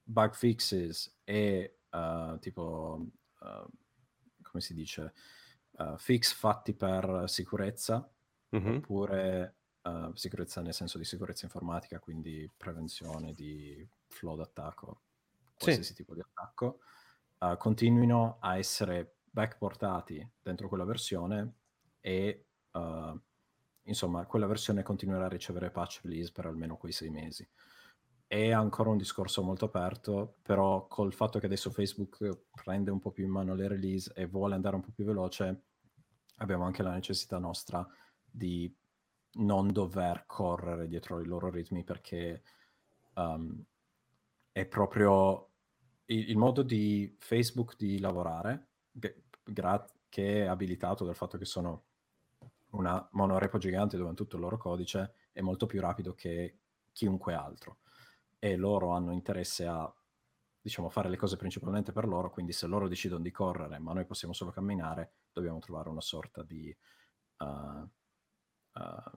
bug fixes e uh, tipo, come si dice, uh, fix fatti per sicurezza, mm-hmm. oppure uh, sicurezza nel senso di sicurezza informatica, quindi prevenzione di flow d'attacco, qualsiasi sì. tipo di attacco, uh, continuino a essere backportati dentro quella versione e insomma quella versione continuerà a ricevere patch release per almeno quei sei mesi. È ancora un discorso molto aperto, però col fatto che adesso Facebook prende un po' più in mano le release e vuole andare un po' più veloce, abbiamo anche la necessità nostra di non dover correre dietro i loro ritmi perché um, è proprio il, il, modo di Facebook di lavorare, che, gra- che è abilitato dal fatto che sono una monorepo gigante dove tutto il loro codice è molto più rapido che chiunque altro e loro hanno interesse a diciamo fare le cose principalmente per loro, quindi se loro decidono di correre, ma noi possiamo solo camminare, dobbiamo trovare una sorta di, uh, uh,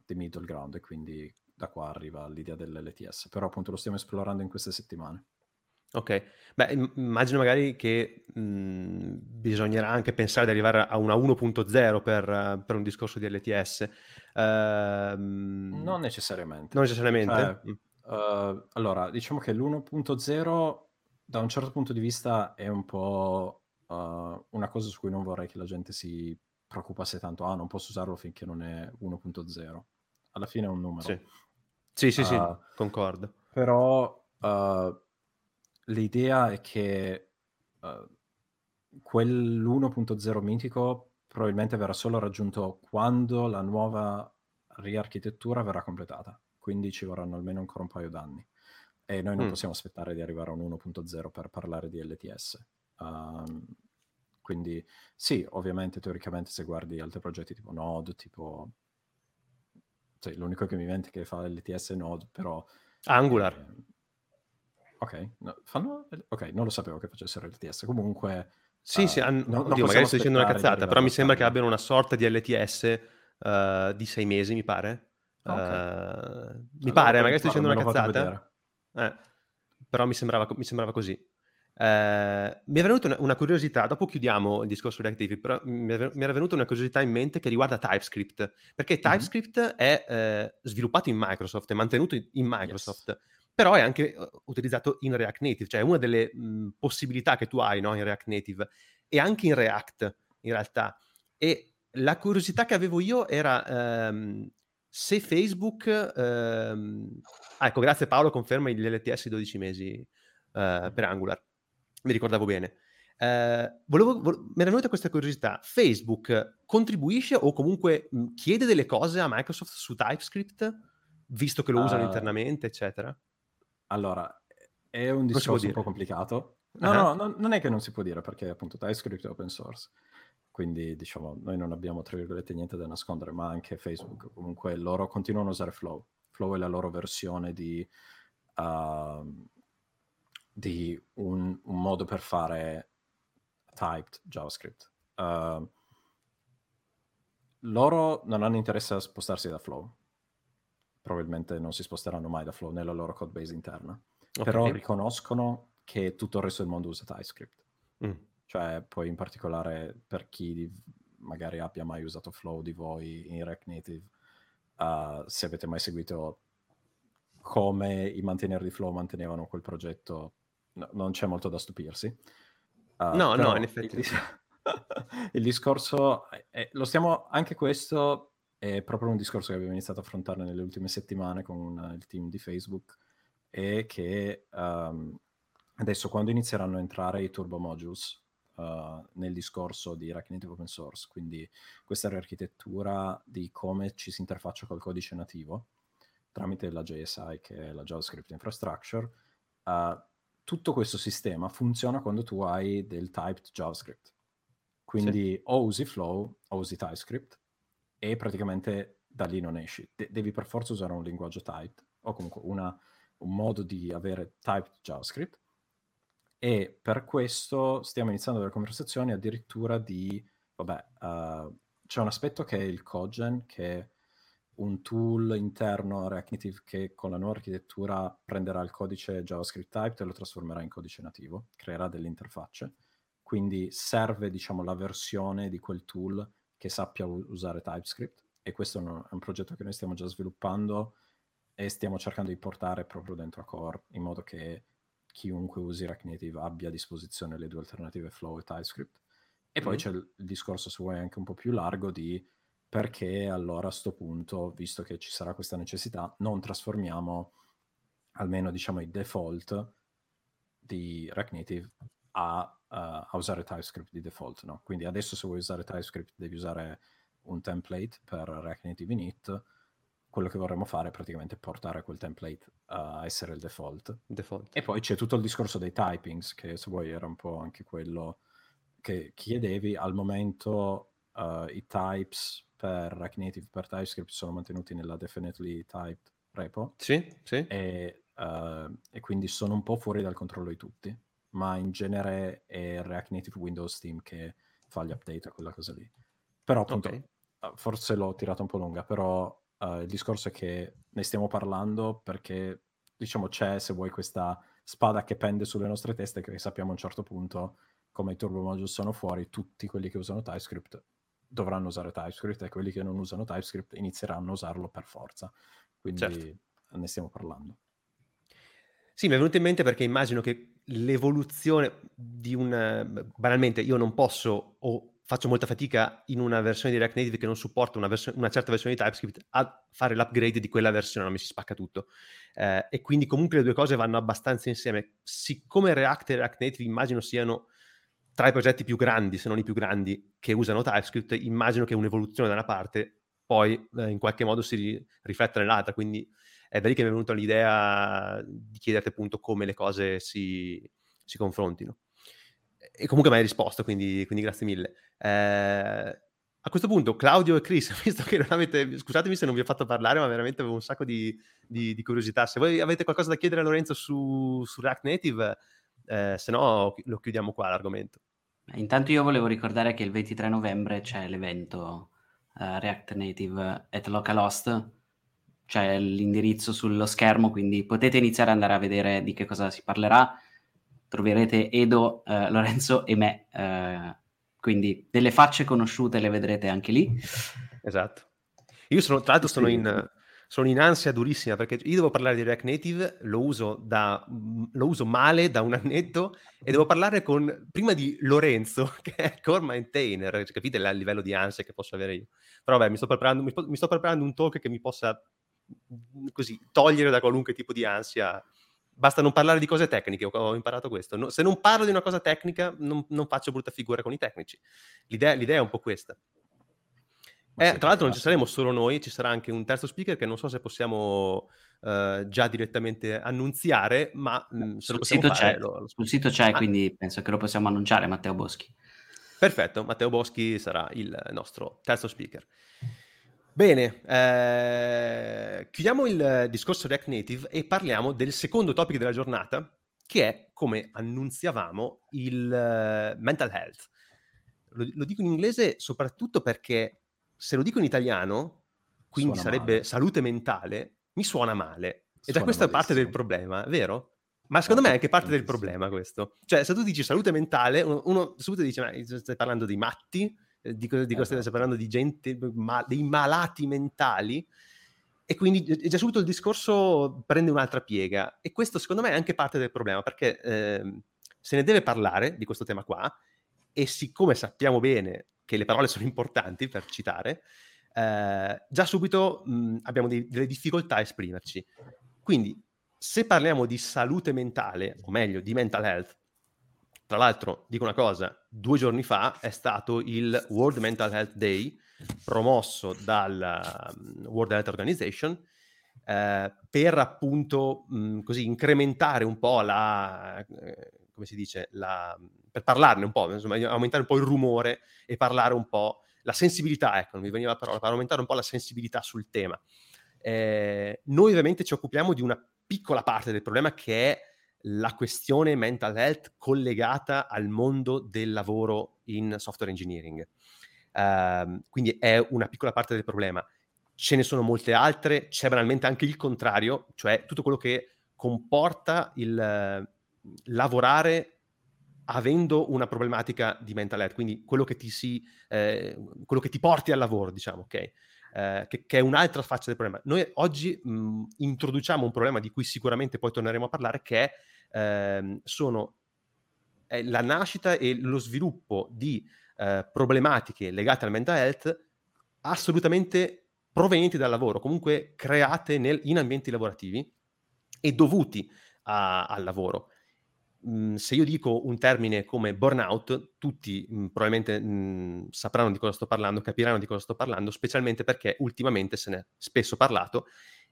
di middle ground e quindi da qua arriva l'idea dell'LTS, però appunto lo stiamo esplorando in queste settimane. Ok, beh, immagino magari che mh, bisognerà anche pensare di arrivare a una 1.0 per, per un discorso di LTS. Uh, ehm, non necessariamente. Non necessariamente? Cioè, Uh, allora, diciamo che l'1.0 da un certo punto di vista è un po' uh, una cosa su cui non vorrei che la gente si preoccupasse tanto. Ah, non posso usarlo finché non è 1.0. Alla fine è un numero. Sì, sì, sì, sì concordo. Però l'idea è che quell'1.0 mitico probabilmente verrà solo raggiunto quando la nuova riarchitettura verrà completata quindi ci vorranno almeno ancora un paio d'anni. E noi non mm. possiamo aspettare di arrivare a un 1.0 per parlare di LTS. Um, quindi sì, ovviamente teoricamente se guardi altri progetti tipo Node, tipo... Cioè, l'unico che mi mente che fa LTS è Node, però... Angular. Eh, ok, no, fanno... ok, non lo sapevo che facessero LTS. Comunque... Sì, uh, sì, han... non, Oddio, magari sto dicendo una cazzata, però mi sembra che abbiano una sorta di LTS uh, eh, di sei mesi, mi pare. Okay. Uh, mi allora, pare, magari sto dicendo una cazzata. Eh, però mi sembrava, mi sembrava così. Eh, mi è venuta una, una, curiosità, dopo chiudiamo il discorso Reactive, però mi, è, mi, era venuta una curiosità in mente che riguarda TypeScript, perché TypeScript mm-hmm. è eh, sviluppato in Microsoft, è mantenuto in, in Microsoft, yes. Però è anche uh, utilizzato in React Native, cioè una delle mh, possibilità che tu hai no, in React Native, e anche in React in realtà. E la curiosità che avevo io era ehm, se Facebook... Ehm... Ah, ecco, grazie Paolo, conferma gli LTS 12 mesi eh, per Angular. Mi ricordavo bene. Eh, volevo, vo- mi era venuta questa curiosità. Facebook contribuisce o comunque mh, chiede delle cose a Microsoft su TypeScript, visto che lo usano uh, internamente, eccetera? Allora, è un discorso un po' complicato. No, uh-huh. no, no, non è che non si può dire perché appunto TypeScript è open source quindi diciamo noi non abbiamo tra virgolette niente da nascondere, ma anche Facebook comunque loro continuano a usare Flow. Flow è la loro versione di, uh, di un, un, modo per fare typed JavaScript. Uh, loro non hanno interesse a spostarsi da Flow, probabilmente non si sposteranno mai da Flow nella loro code base interna, okay. però riconoscono che tutto il resto del mondo usa TypeScript. Mm cioè poi in particolare per chi magari abbia mai usato Flow di voi in React Native, uh, se avete mai seguito come i manteneri di Flow mantenevano quel progetto, no, non c'è molto da stupirsi. Uh, no, no, in effetti. Il, [LAUGHS] il discorso, è, lo stiamo, anche questo è proprio un discorso che abbiamo iniziato a affrontare nelle ultime settimane con il team di Facebook e che um, adesso quando inizieranno a entrare i turbo modules uh, nel discorso di React Native Open Source, quindi questa riarchitettura di come ci si interfaccia col codice nativo tramite la JSI, che è la JavaScript Infrastructure. Uh, tutto questo sistema funziona quando tu hai del typed JavaScript. Quindi sì. o usi Flow o usi TypeScript e praticamente da lì non esci. De- devi per forza usare un linguaggio typed o comunque una, un modo di avere typed JavaScript e per questo stiamo iniziando delle conversazioni addirittura di, vabbè, uh, c'è un aspetto che è il Cogen, che è un tool interno a React Native che con la nuova architettura prenderà il codice JavaScript typed e lo trasformerà in codice nativo, creerà delle interfacce. Quindi serve, diciamo, la versione di quel tool che sappia u- usare TypeScript e questo è un, è un progetto che noi stiamo già sviluppando e stiamo cercando di portare proprio dentro a Core in modo che chiunque usi React Native abbia a disposizione le due alternative Flow e TypeScript. E poi mm. c'è il, il, discorso, se vuoi, anche un po' più largo di perché allora a questo punto, visto che ci sarà questa necessità, non trasformiamo almeno diciamo i default di React Native a, uh, a usare TypeScript di default. No? Quindi adesso se vuoi usare TypeScript devi usare un template per React Native init, quello che vorremmo fare è praticamente portare quel template a essere il default. default. E poi c'è tutto il discorso dei typings, che se vuoi era un po' anche quello che chiedevi. Al momento uh, i types per React Native, per TypeScript sono mantenuti nella definitely typed repo. Sì, sì. E, uh, e quindi sono un po' fuori dal controllo di tutti, ma in genere è React Native Windows Team che fa gli update a quella cosa lì. Però appunto, okay. forse l'ho tirata un po' lunga, però Uh, il discorso è che ne stiamo parlando perché, diciamo, c'è, se vuoi, questa spada che pende sulle nostre teste che sappiamo a un certo punto, come i turbo module sono fuori, tutti quelli che usano TypeScript dovranno usare TypeScript e quelli che non usano TypeScript inizieranno a usarlo per forza. Quindi certo. ne stiamo parlando. Sì, mi è venuto in mente perché immagino che l'evoluzione di un... banalmente, io non posso o faccio molta fatica in una versione di React Native che non supporta una, vers- una certa versione di TypeScript a fare l'upgrade di quella versione, non mi si spacca tutto. Eh, e quindi comunque le due cose vanno abbastanza insieme. Siccome React e React Native immagino siano tra i progetti più grandi, se non i più grandi, che usano TypeScript, immagino che un'evoluzione da una parte poi eh, in qualche modo si ri- rifletta nell'altra. Quindi è da lì che mi è venuta l'idea di chiederti appunto come le cose si, si confrontino e comunque mi hai risposto, quindi, quindi grazie mille. Eh, a questo punto, Claudio e Chris, [LAUGHS] visto che non avete, scusatemi se non vi ho fatto parlare, ma veramente avevo un sacco di, di, di curiosità. Se voi avete qualcosa da chiedere a Lorenzo su, su React Native, eh, se no lo chiudiamo qua l'argomento. Intanto io volevo ricordare che il 23 novembre c'è l'evento uh, React Native at Localhost c'è l'indirizzo sullo schermo, quindi potete iniziare ad andare a vedere di che cosa si parlerà. Troverete Edo, eh, Lorenzo e me, eh, quindi delle facce conosciute le vedrete anche lì. Esatto. Io sono, tra l'altro sono in, sono in ansia durissima perché io devo parlare di React Native, lo uso, da, lo uso male da un annetto e devo parlare con, prima di Lorenzo, [LAUGHS] che è core maintainer, capite il livello di ansia che posso avere io. Però vabbè, mi sto preparando, mi, mi sto preparando un talk che mi possa così togliere da qualunque tipo di ansia. Basta non parlare di cose tecniche, ho imparato questo. No, se non parlo di una cosa tecnica, non, non faccio brutta figura con i tecnici. L'idea, l'idea è un po' questa. Eh, tra l'altro non ci saremo solo noi, ci sarà anche un terzo speaker che non so se possiamo uh, già direttamente annunziare, ma mh, mm, sul, sito fare, lo, lo... sul, sito c'è, ah. quindi penso che lo possiamo annunciare, Matteo Boschi. Perfetto, Matteo Boschi sarà il nostro terzo speaker. Bene, eh, chiudiamo il discorso React Native e parliamo del secondo topic della giornata, che è, come annunziavamo, il uh, mental health. Lo, lo dico in inglese soprattutto perché se lo dico in italiano, quindi suona sarebbe male. salute mentale, mi suona male. E da questa malissimo. parte del problema, vero? Ma secondo no, me è anche parte del problema questo. Cioè, se tu dici salute mentale, uno, uno subito dice, ma stai parlando di matti? Eh, di, cosa, cosa stai parlando? Di gente, ma, dei malati mentali? E quindi già subito il discorso prende un'altra piega. E questo secondo me è anche parte del problema, perché eh, se ne deve parlare di questo tema qua, e siccome sappiamo bene che le parole sono importanti per citare, eh, già subito mh, abbiamo dei, delle difficoltà a esprimerci. Quindi, se parliamo di salute mentale, o meglio, di mental health, tra l'altro, dico una cosa, due giorni fa è stato il World Mental Health Day promosso dal um, World Health Organization eh, per appunto mh, così incrementare un po' la, eh, come si dice, la, per parlarne un po', insomma, aumentare un po' il rumore e parlare un po' la sensibilità, ecco, non mi veniva la parola, per aumentare un po' la sensibilità sul tema. Eh, noi ovviamente ci occupiamo di una piccola parte del problema che è la questione mental health collegata al mondo del lavoro in software engineering. Uh, quindi è una piccola parte del problema. Ce ne sono molte altre, c'è banalmente anche il contrario, cioè tutto quello che comporta il, lavorare avendo una problematica di mental health, quindi quello che ti, si, eh, quello che ti porti al lavoro, diciamo, ok? Eh, che, che, è un'altra faccia del problema. Noi oggi mh, introduciamo un problema di cui sicuramente poi torneremo a parlare, che è, eh, sono è la nascita e lo sviluppo di eh, problematiche legate al mental health assolutamente provenienti dal lavoro, comunque create nel, in ambienti lavorativi e dovuti a, al lavoro. Mhmm, se io dico un termine come burnout, tutti mhmm, probabilmente mhmm, sapranno di cosa sto parlando, capiranno di cosa sto parlando, specialmente perché ultimamente se ne è spesso parlato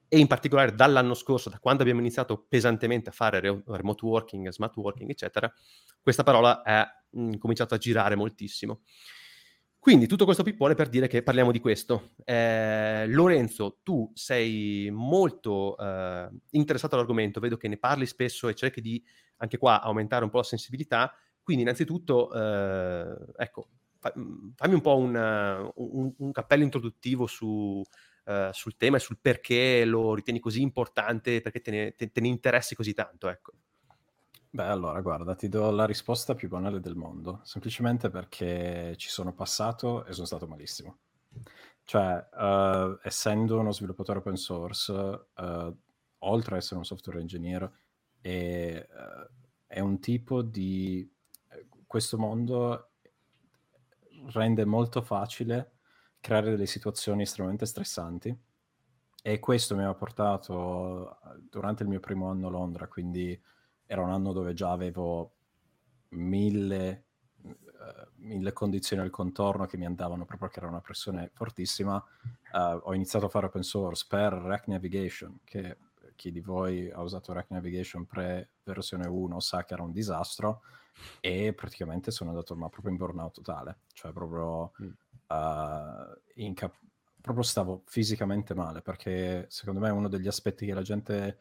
e in particolare dall'anno scorso, da quando abbiamo iniziato pesantemente a fare re- remote working, smart working, eccetera, questa parola è mh, cominciata a girare moltissimo. Quindi tutto questo pippone per dire che parliamo di questo. Eh, Lorenzo, tu sei molto eh, interessato all'argomento, vedo che ne parli spesso e cerchi di anche qua aumentare un po' la sensibilità. Quindi innanzitutto, eh, ecco, fammi un po' un, un, un cappello introduttivo su, uh, sul tema e sul perché lo ritieni così importante, perché te ne, te, te ne interessi così tanto, ecco. Beh, allora, guarda, ti do la risposta più banale del mondo, semplicemente perché ci sono passato e sono stato malissimo. Cioè, uh, essendo uno sviluppatore open source, uh, oltre ad essere un software engineer, e, uh, è un tipo di... questo mondo rende molto facile creare delle situazioni estremamente stressanti e questo mi ha portato durante il mio primo anno a Londra, quindi era un anno dove già avevo mille, uh, mille condizioni al contorno che mi andavano proprio perché era una pressione fortissima. Uh, ho iniziato a fare open source per React Navigation, che chi di voi ha usato React Navigation pre versione 1 sa che era un disastro e praticamente sono andato ma proprio in burnout totale, cioè proprio, mm. Uh, cap- proprio stavo fisicamente male perché secondo me uno degli aspetti che la gente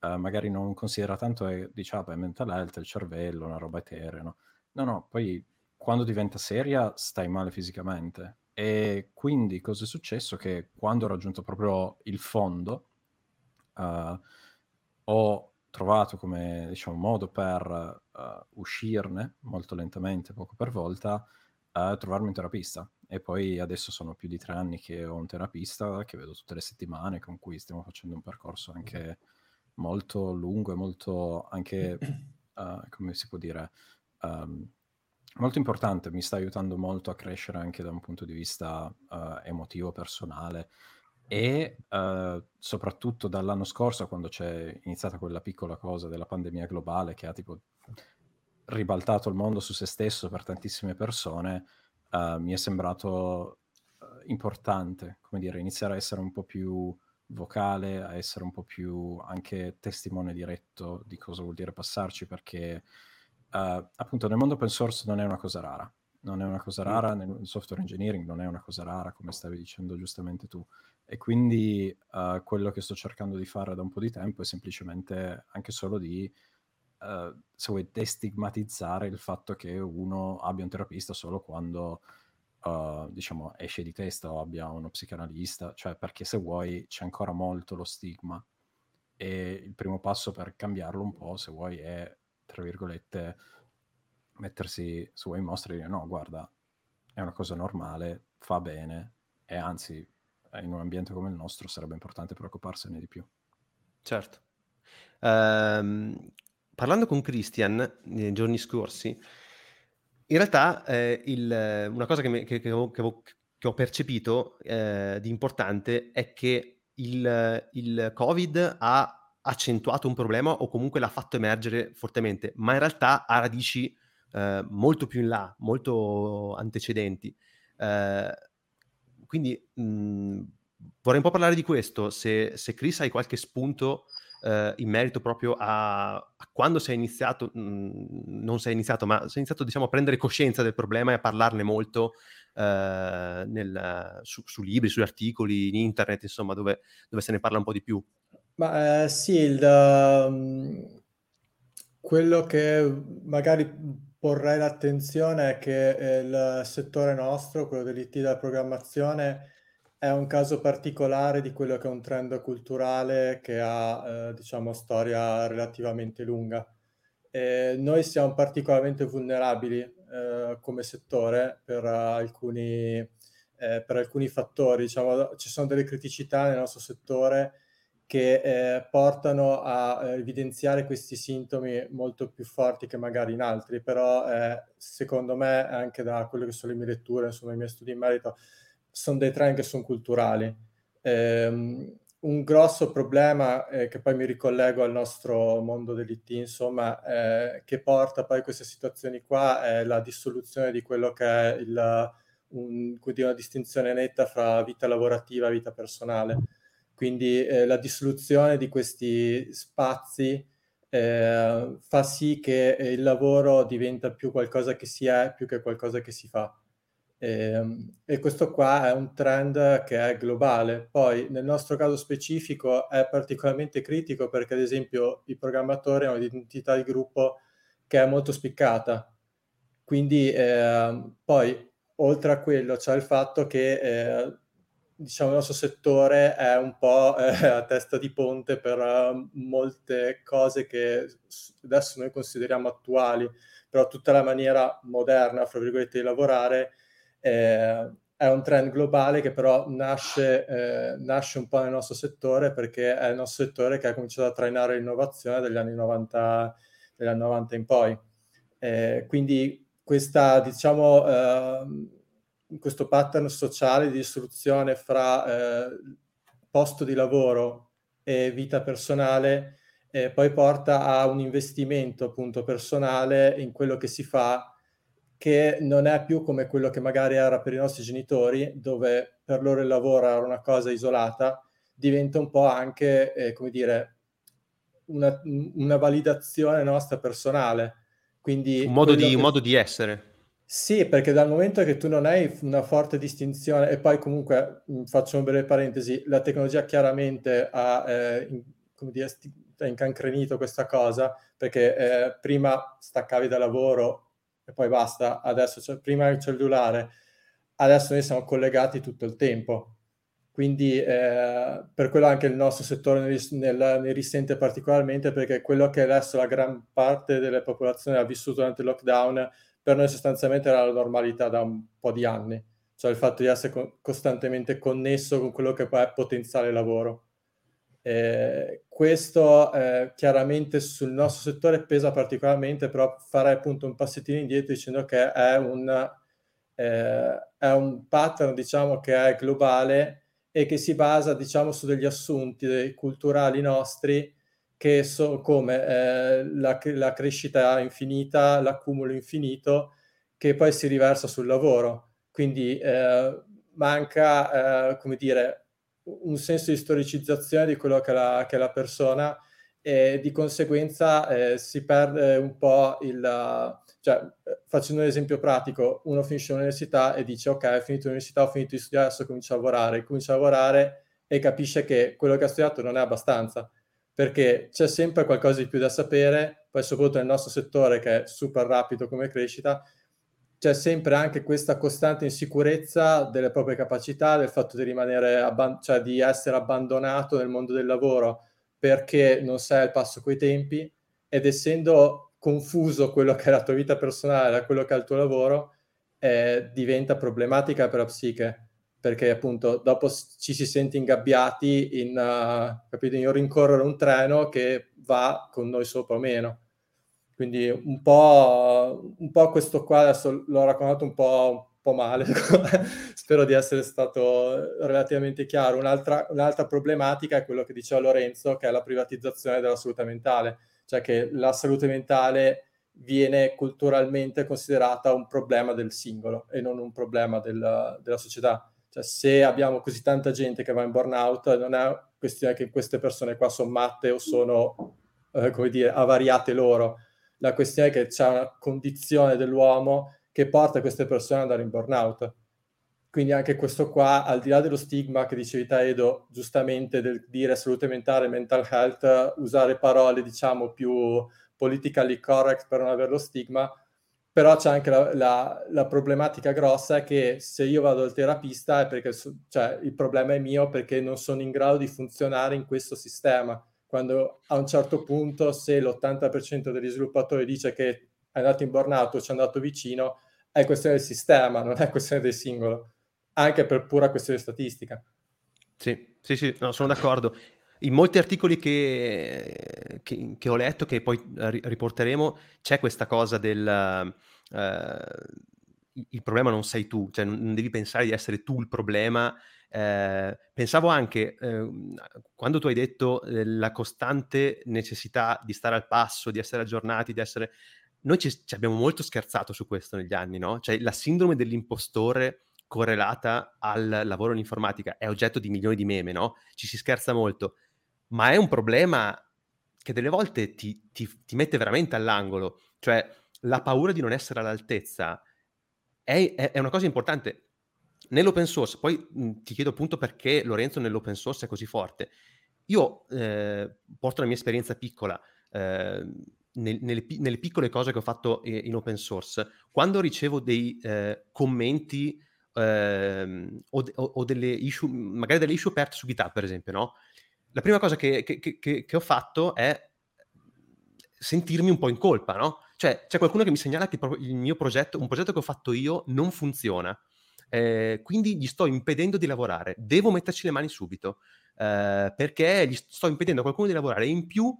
uh, magari non considera tanto è, dice, ah, beh, mental health, il cervello, una roba eterea, no? No, no, poi quando diventa seria stai male fisicamente. E quindi cosa è successo? Che quando ho raggiunto proprio il fondo, uh, ho trovato come diciamo, modo per uscirne molto lentamente, poco per volta, trovarmi un terapista. E poi adesso sono più di tre anni che ho un terapista che vedo tutte le settimane, con cui stiamo facendo un percorso anche molto lungo e molto anche, uh, [COUGHS] come si può dire, um, molto importante. Mi sta aiutando molto a crescere anche da un punto di vista uh, emotivo, personale. E uh, soprattutto dall'anno scorso, quando c'è iniziata quella piccola cosa della pandemia globale che ha tipo ribaltato il mondo su se stesso per tantissime persone, uh, mi è sembrato uh, importante, come dire, iniziare a essere un po' più vocale, a essere un po' più anche testimone diretto di cosa vuol dire passarci, perché uh, appunto nel mondo open source non è una cosa rara. Non è una cosa rara, nel software engineering non è una cosa rara, come stavi dicendo giustamente tu. E quindi quello che sto cercando di fare da un po' di tempo è semplicemente anche solo di uh, se vuoi destigmatizzare il fatto che uno abbia un terapista solo quando uh, diciamo esce di testa o abbia uno psicanalista, cioè perché se vuoi c'è ancora molto lo stigma e il primo passo per cambiarlo un po', se vuoi, è tra virgolette mettersi su voi mostre e dire no, guarda, è una cosa normale, fa bene e anzi in un ambiente come il nostro sarebbe importante preoccuparsene di più. Certo. Um, parlando con Christian nei giorni scorsi, in realtà eh, il, una cosa che, mi, che, che, ho, che, ho, percepito eh, di importante è che il, il, Covid ha accentuato un problema o comunque l'ha fatto emergere fortemente, ma in realtà ha radici eh, molto più in là, molto antecedenti. Eh, quindi mh, vorrei un po' parlare di questo, se, se Chris hai qualche spunto eh, in merito proprio a, a quando sei iniziato, mh, mhmm, non sei iniziato, ma sei iniziato diciamo, a prendere coscienza del problema e a parlarne molto eh, nel, su, su, libri, su articoli, in internet, insomma, dove, dove, se ne parla un po' di più. Ma eh, sì, il, um, quello che magari porrei l'attenzione è che il settore nostro, quello dell'IT della programmazione, è un caso particolare di quello che è un trend culturale che ha, eh, diciamo, storia relativamente lunga. E noi siamo particolarmente vulnerabili eh, come settore per alcuni, eh, per alcuni fattori. Diciamo, ci sono delle criticità nel nostro settore che eh, portano a eh, evidenziare questi sintomi molto più forti che magari in altri, però eh, secondo me, anche da quello che sono le mie letture, insomma i miei studi in merito, sono dei trend che sono culturali. Eh, un grosso problema, eh, che poi mi ricollego al nostro mondo dell'IT, insomma, eh, che porta poi a queste situazioni qua è la dissoluzione di quello che è il, un, una distinzione netta fra vita lavorativa e vita personale. Quindi eh, la dissoluzione di questi spazi eh, fa sì che il lavoro diventa più qualcosa che si è più che qualcosa che si fa. E, ehm, e, questo qua è un trend che è globale. Poi nel nostro caso specifico è particolarmente critico perché ad esempio i programmatori hanno un'identità di gruppo che è molto spiccata. Quindi eh, poi oltre a quello c'è il fatto che eh, diciamo il nostro settore è un po' eh, [LAUGHS] a testa di ponte per uh, molte cose che adesso noi consideriamo attuali, però tutta la maniera moderna, fra virgolette, di lavorare eh, è un trend globale che però nasce, eh, nasce, un po' nel nostro settore perché è il nostro settore che ha cominciato a trainare l'innovazione dagli anni 90, dagli anni 90 in poi. Eh, quindi questa, diciamo, eh, questo pattern sociale di istruzione fra eh, posto di lavoro e vita personale eh, poi porta a un investimento appunto personale in quello che si fa che non è più come quello che magari era per i nostri genitori, dove per loro il lavoro era una cosa isolata, diventa un po' anche, eh, come dire, una, una, validazione nostra personale. Quindi un modo, di, che... un modo di essere. Sì, perché dal momento che tu non hai una forte distinzione, e poi comunque faccio un breve parentesi, la tecnologia chiaramente ha, eh, in, come dire, incancrenito questa cosa, perché eh, prima staccavi da lavoro e poi basta. Adesso c'è prima il cellulare, adesso noi siamo collegati tutto il tempo. Quindi eh, per quello anche il nostro settore ne, nel, ne, risente particolarmente perché quello che adesso la gran parte delle popolazioni ha vissuto durante il lockdown per noi sostanzialmente era la normalità da un po' di anni, cioè il fatto di essere co- costantemente connesso con quello che poi è potenziale lavoro. Eh, questo eh, chiaramente sul nostro settore pesa particolarmente, però farei appunto un passettino indietro dicendo che è un, eh, è un pattern diciamo che è globale e che si basa diciamo su degli assunti culturali nostri che sono come eh, la, la, crescita infinita, l'accumulo infinito che poi si riversa sul lavoro. Quindi eh, manca, eh, come dire, un senso di storicizzazione di quello che è la, che è la persona e di conseguenza eh, si perde un po' il... Cioè, facendo un esempio pratico, uno finisce l'università e dice ok, ho finito l'università, ho finito di studiare, adesso comincio a lavorare, comincia a lavorare e capisce che quello che ha studiato non è abbastanza perché c'è sempre qualcosa di più da sapere, poi soprattutto nel nostro settore che è super rapido come crescita, c'è sempre anche questa costante insicurezza delle proprie capacità, del fatto di rimanere, abban- cioè di essere abbandonato nel mondo del lavoro perché non sei al passo coi tempi ed essendo confuso quello che è la tua vita personale da quello che è il tuo lavoro, eh, diventa problematica per la psiche perché appunto dopo ci si sente ingabbiati in, uh, capito, in rincorrere un treno che va con noi sopra o meno. Quindi un po', un po' questo qua adesso l'ho raccontato un po', un po male, [LAUGHS] spero di essere stato relativamente chiaro. Un'altra, un'altra problematica è quello che diceva Lorenzo, che è la privatizzazione della salute mentale, cioè che la salute mentale viene culturalmente considerata un problema del singolo e non un problema del, della società cioè, se abbiamo così tanta gente che va in burnout, non è questione che queste persone qua sono matte o sono, eh, come dire, avariate loro. La questione è che c'è una condizione dell'uomo che porta queste persone ad andare in burnout. Quindi anche questo qua, al di là dello stigma che dicevi te, Edo, giustamente del dire salute mentale, mental health, usare parole, diciamo, più politically correct per non avere lo stigma, però c'è anche la, la, la, problematica grossa che se io vado al terapista è perché cioè, il problema è mio perché non sono in grado di funzionare in questo sistema. Quando a un certo punto, se l'80% degli sviluppatori dice che è andato in burnout o ci è andato vicino, è questione del sistema, non è questione del singolo, anche per pura questione statistica. Sì, sì, sì, no, sono d'accordo in molti articoli che, che, che, ho letto, che poi riporteremo, c'è questa cosa del... Uh, il problema non sei tu, cioè non devi pensare di essere tu il problema. Eh, pensavo anche, eh, quando tu hai detto eh, la costante necessità di stare al passo, di essere aggiornati, di essere... Noi ci, ci abbiamo molto scherzato su questo negli anni, no? Cioè la sindrome dell'impostore correlata al lavoro in informatica è oggetto di milioni di meme, no? Ci si scherza molto ma è un problema che delle volte ti, ti, ti mette veramente all'angolo, cioè la paura di non essere all'altezza è, è, è una cosa importante. Nell'open source, poi mh, ti chiedo appunto perché Lorenzo nell'open source è così forte. Io eh, porto la mia esperienza piccola, eh, nel, nelle, nelle, piccole cose che ho fatto in open source, quando ricevo dei eh, commenti ehm, o, o, o, delle issue, magari delle issue aperte su GitHub, per esempio, no? la prima cosa che, che, che, che, ho fatto è sentirmi un po' in colpa, no? Cioè, c'è qualcuno che mi segnala che il mio progetto, un progetto che ho fatto io, non funziona. Eh, quindi gli sto impedendo di lavorare. Devo metterci le mani subito. Eh, perché gli sto impedendo a qualcuno di lavorare. In più,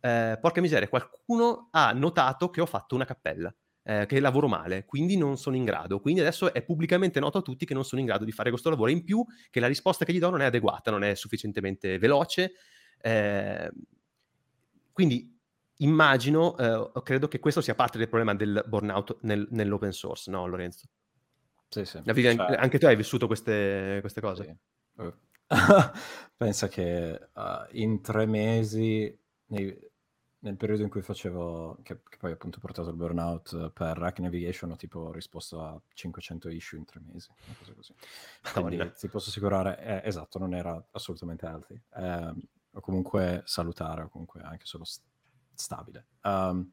eh, porca miseria, qualcuno ha notato che ho fatto una cappella eh, che lavoro male, quindi non sono in grado. Quindi adesso è pubblicamente noto a tutti che non sono in grado di fare questo lavoro. In più che la risposta che gli do non è adeguata, non è sufficientemente veloce. Eh, quindi immagino, eh, credo che questo sia parte del problema del burnout nel, nell'open source, no Lorenzo? Sì, sì. Cioè... Anche tu hai vissuto queste, queste cose? Sì. [LAUGHS] Pensa che uh, in tre mesi, nei, nel periodo in cui facevo, che, che poi appunto ho portato il burnout per Hack Navigation, ho tipo risposto a 500 issue in tre mesi, una cosa così. [LAUGHS] Quindi ti posso assicurare, eh, esatto, non era assolutamente healthy, eh, o comunque salutare, o comunque anche solo st- stabile. Um,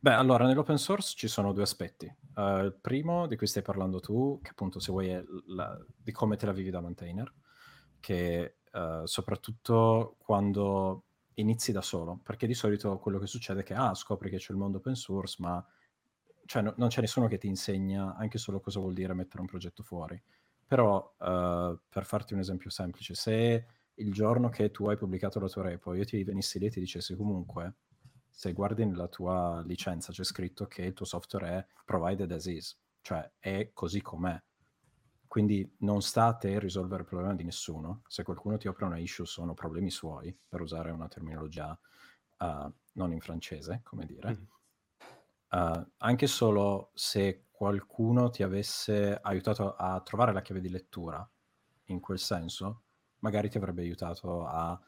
beh, allora, nell'open source ci sono due aspetti. Uh, il primo, di cui stai parlando tu, che appunto se vuoi è la, di come te la vivi da maintainer, che uh, soprattutto quando inizi da solo, perché di solito quello che succede è che ah, scopri che c'è il mondo open source, ma cioè, no, non c'è nessuno che ti insegna anche solo cosa vuol dire mettere un progetto fuori. Però, uh, per farti un esempio semplice, se il giorno che tu hai pubblicato la tua repo io ti venissi lì e ti dicessi comunque, se guardi nella tua licenza c'è scritto che il tuo software è provided as is, cioè è così com'è. Quindi non sta a te risolvere il problema di nessuno. Se qualcuno ti apre una issue sono problemi suoi, per usare una terminologia uh, non in francese, come dire. Mm. Uh, anche solo se qualcuno ti avesse aiutato a trovare la chiave di lettura, in quel senso, magari ti avrebbe aiutato a,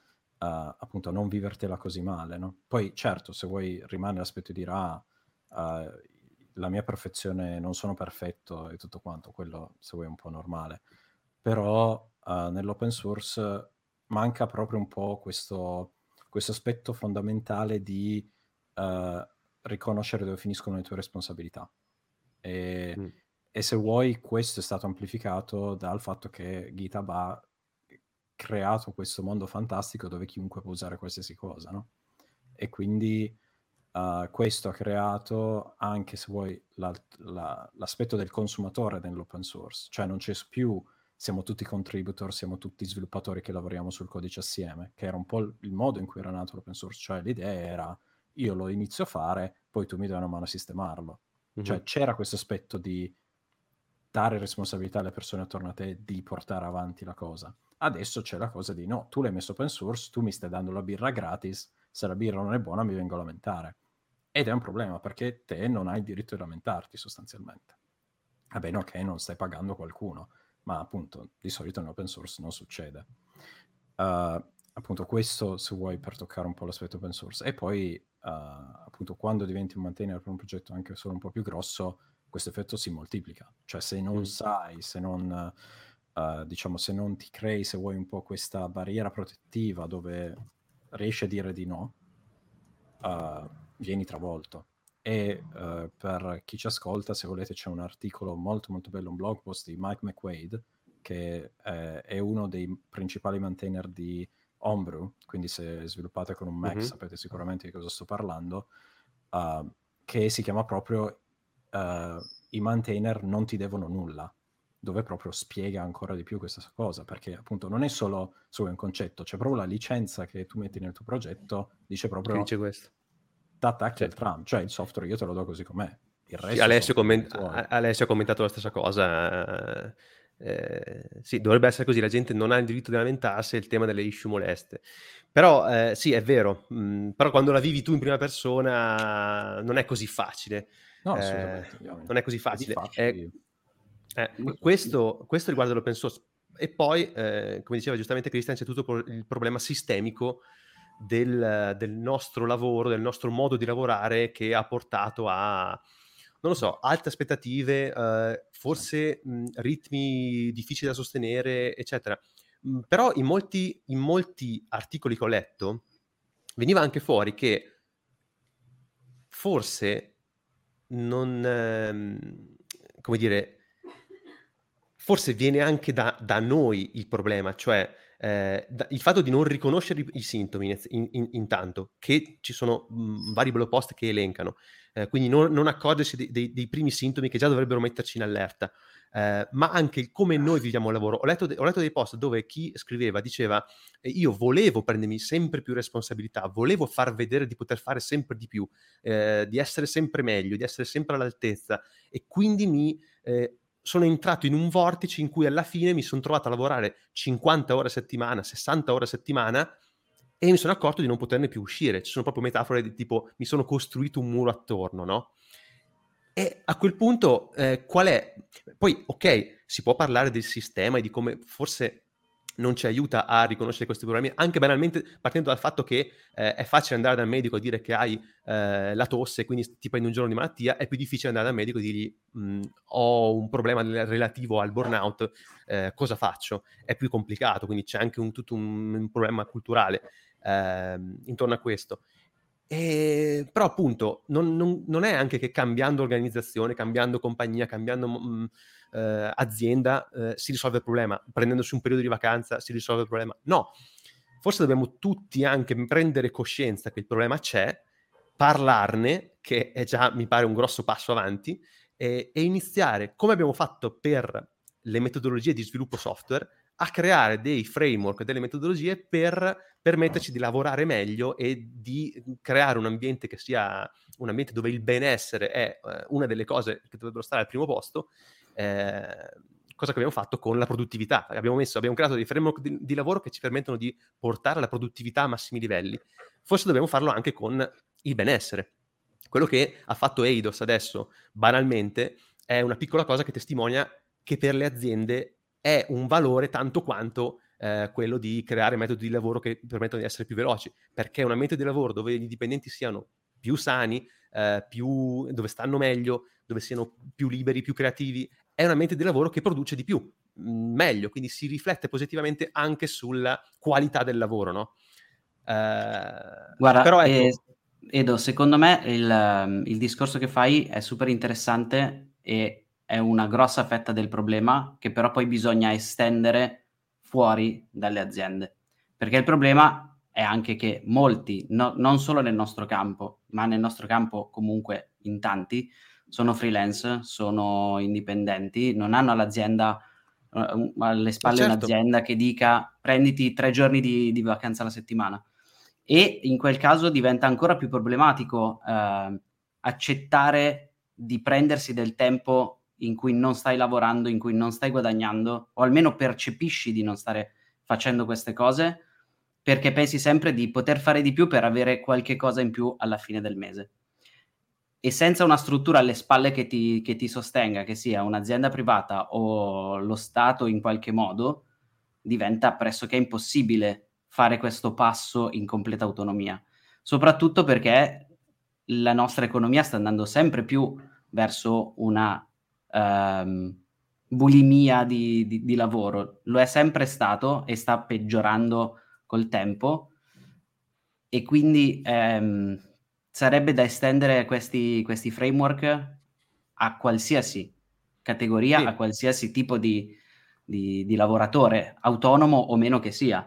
a appunto a non vivertela così male, no? Poi certo, se vuoi rimane l'aspetto di dire ah, uh, la mia perfezione non sono perfetto e tutto quanto, quello se vuoi è un po' normale, però uh, nell'open source manca proprio un po' questo, questo aspetto fondamentale di uh, riconoscere dove finiscono le tue responsabilità. E, mm. e, se vuoi, questo è stato amplificato dal fatto che GitHub ha creato questo mondo fantastico dove chiunque può usare qualsiasi cosa, no? E quindi uh, questo ha creato anche, se vuoi, la, la, l'aspetto del consumatore nell'open source, cioè non c'è più siamo tutti contributor, siamo tutti sviluppatori che lavoriamo sul codice assieme, che era un po' il modo in cui era nato l'open source, cioè l'idea era io lo inizio a fare, poi tu mi dai una mano a sistemarlo. Mm-hmm. Cioè c'era questo aspetto di dare responsabilità alle persone attorno a te di portare avanti la cosa. Adesso c'è la cosa di no, tu l'hai messo open source, tu mi stai dando la birra gratis, se la birra non è buona mi vengo a lamentare. Ed è un problema perché te non hai il diritto di lamentarti sostanzialmente. Va bene, ok, non stai pagando qualcuno, ma appunto di solito in open source non succede. Uh, appunto questo se vuoi per toccare un po' l'aspetto open source. E poi uh, appunto quando diventi un maintainer per un progetto anche solo un po' più grosso, questo effetto si moltiplica. Cioè se non sai, se non uh, diciamo, se non ti crei, se vuoi, un po' questa barriera protettiva dove riesci a dire di no, uh, vieni travolto. E uh, per chi ci ascolta, se volete, c'è un articolo molto molto bello, un blog post di Mike McQuaid, che eh, è uno dei principali maintainer di Homebrew, quindi se sviluppate con un Mac mm-hmm. sapete sicuramente di cosa sto parlando, uh, che si chiama proprio uh, I maintainer non ti devono nulla dove proprio spiega ancora di più questa cosa, perché appunto non è solo su un concetto, c'è proprio la licenza che tu metti nel tuo progetto, dice proprio... Che dice questo? T'attacchi certo. al tram, cioè il software io te lo do così com'è. Il resto sì, Alessio, comment- Alessio, ha commentato la stessa cosa. Eh, eh, sì, dovrebbe essere così, la gente non ha il diritto di lamentarsi, il tema delle issue moleste. Però eh, sì, è vero, mh, mm, però quando la vivi tu in prima persona non è così facile. No, eh, non è così facile. È, eh, questo, questo, riguarda l'open source. E poi, eh, come diceva giustamente Christian, c'è tutto il problema sistemico del, del, nostro lavoro, del nostro modo di lavorare che ha portato a, non lo so, alte aspettative, eh, forse mh, ritmi difficili da sostenere, eccetera. Mh, però in molti, in molti articoli che ho letto veniva anche fuori che forse non, ehm, come dire, forse viene anche da, da noi il problema, cioè eh, da, il fatto di non riconoscere i, i sintomi in, in, intanto, che ci sono mh, mm, vari blog post che elencano, eh, quindi non, non accorgersi dei, dei, dei, primi sintomi che già dovrebbero metterci in allerta, eh, ma anche come noi viviamo il lavoro. Ho letto, de- ho letto dei post dove chi scriveva diceva eh, io volevo prendermi sempre più responsabilità, volevo far vedere di poter fare sempre di più, eh, di essere sempre meglio, di essere sempre all'altezza e quindi mi eh, sono entrato in un vortice in cui alla fine mi sono trovato a lavorare 50 ore a settimana, 60 ore a settimana e mi sono accorto di non poterne più uscire. Ci sono proprio metafore di tipo mi sono costruito un muro attorno, no? E a quel punto eh, qual è? Poi ok, si può parlare del sistema e di come forse non ci aiuta a riconoscere questi problemi, anche banalmente partendo dal fatto che eh, è facile andare dal medico e dire che hai eh, la tosse, quindi ti prendi un giorno di malattia, è più difficile andare dal medico e dirgli ho un problema relativo al burnout, eh, cosa faccio? È più complicato, quindi c'è anche un, tutto un, un problema culturale ehm, intorno a questo. E, però appunto non, non, non, è anche che cambiando organizzazione, cambiando compagnia, cambiando mh, mm, eh, azienda eh, si risolve il problema, prendendosi un periodo di vacanza si risolve il problema. No, forse dobbiamo tutti anche prendere coscienza che il problema c'è, parlarne, che è già mi pare un grosso passo avanti, e, e iniziare, come abbiamo fatto per le metodologie di sviluppo software, a creare dei framework, delle metodologie per permetterci di lavorare meglio e di creare un ambiente che sia un ambiente dove il benessere è eh, una delle cose che dovrebbero stare al primo posto, eh, cosa che abbiamo fatto con la produttività. Abbiamo, messo, abbiamo creato dei framework di, di, lavoro che ci permettono di portare la produttività a massimi livelli. Forse dobbiamo farlo anche con il benessere. Quello che ha fatto Eidos adesso, banalmente, è una piccola cosa che testimonia che per le aziende è un valore tanto quanto eh, quello di creare metodi di lavoro che permettono di essere più veloci, perché un ambiente di lavoro dove i dipendenti siano più sani, eh, più, dove stanno meglio, dove siano più liberi, più creativi, è un ambiente di lavoro che produce di più, mm, meglio, quindi si riflette positivamente anche sulla qualità del lavoro, no? Eh, Guarda, però ecco... Edo, secondo me il, il discorso che fai è super interessante e è una grossa fetta del problema che però poi bisogna estendere fuori dalle aziende. Perché il problema è anche che molti, no, non solo nel nostro campo, ma nel nostro campo comunque in tanti, sono freelance, sono indipendenti, non hanno all'azienda uh, alle spalle certo. un'azienda che dica prenditi tre giorni di, di, vacanza alla settimana. E in quel caso diventa ancora più problematico uh, accettare di prendersi del tempo in cui non stai lavorando, in cui non stai guadagnando, o almeno percepisci di non stare facendo queste cose, perché pensi sempre di poter fare di più per avere qualche cosa in più alla fine del mese. E senza una struttura alle spalle che ti, che ti sostenga, che sia un'azienda privata o lo Stato in qualche modo, diventa pressoché impossibile fare questo passo in completa autonomia. Soprattutto perché la nostra economia sta andando sempre più verso una um, bulimia di, di, di, lavoro. Lo è sempre stato e sta peggiorando col tempo e quindi um, sarebbe da estendere questi, questi, framework a qualsiasi categoria, sì. a qualsiasi tipo di, di lavoratore, autonomo o meno che sia.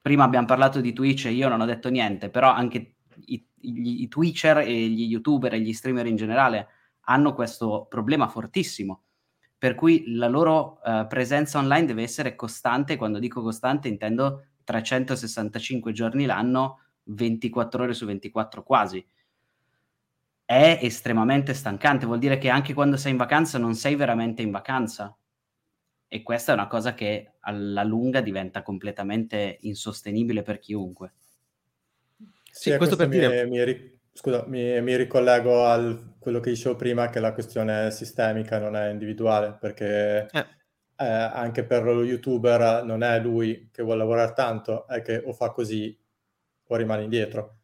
Prima abbiamo parlato di Twitch e io non ho detto niente, però anche i, i, i Twitcher e gli YouTuber e gli streamer in generale hanno questo problema fortissimo, per cui la loro uh, presenza online deve essere costante, quando dico costante intendo 365 giorni l'anno, 24 ore su 24 quasi. È estremamente stancante, vuol dire che anche quando sei in vacanza non sei veramente in vacanza. E questa è una cosa che alla lunga diventa completamente insostenibile per chiunque. Sì, sì questo, questo per dire... Mi, mi, Scusa, mi, mi ricollego a quello che dicevo prima, che la questione è sistemica, non è individuale, perché eh. Eh, anche per lo youtuber non è lui che vuole lavorare tanto, è che o fa così o rimane indietro.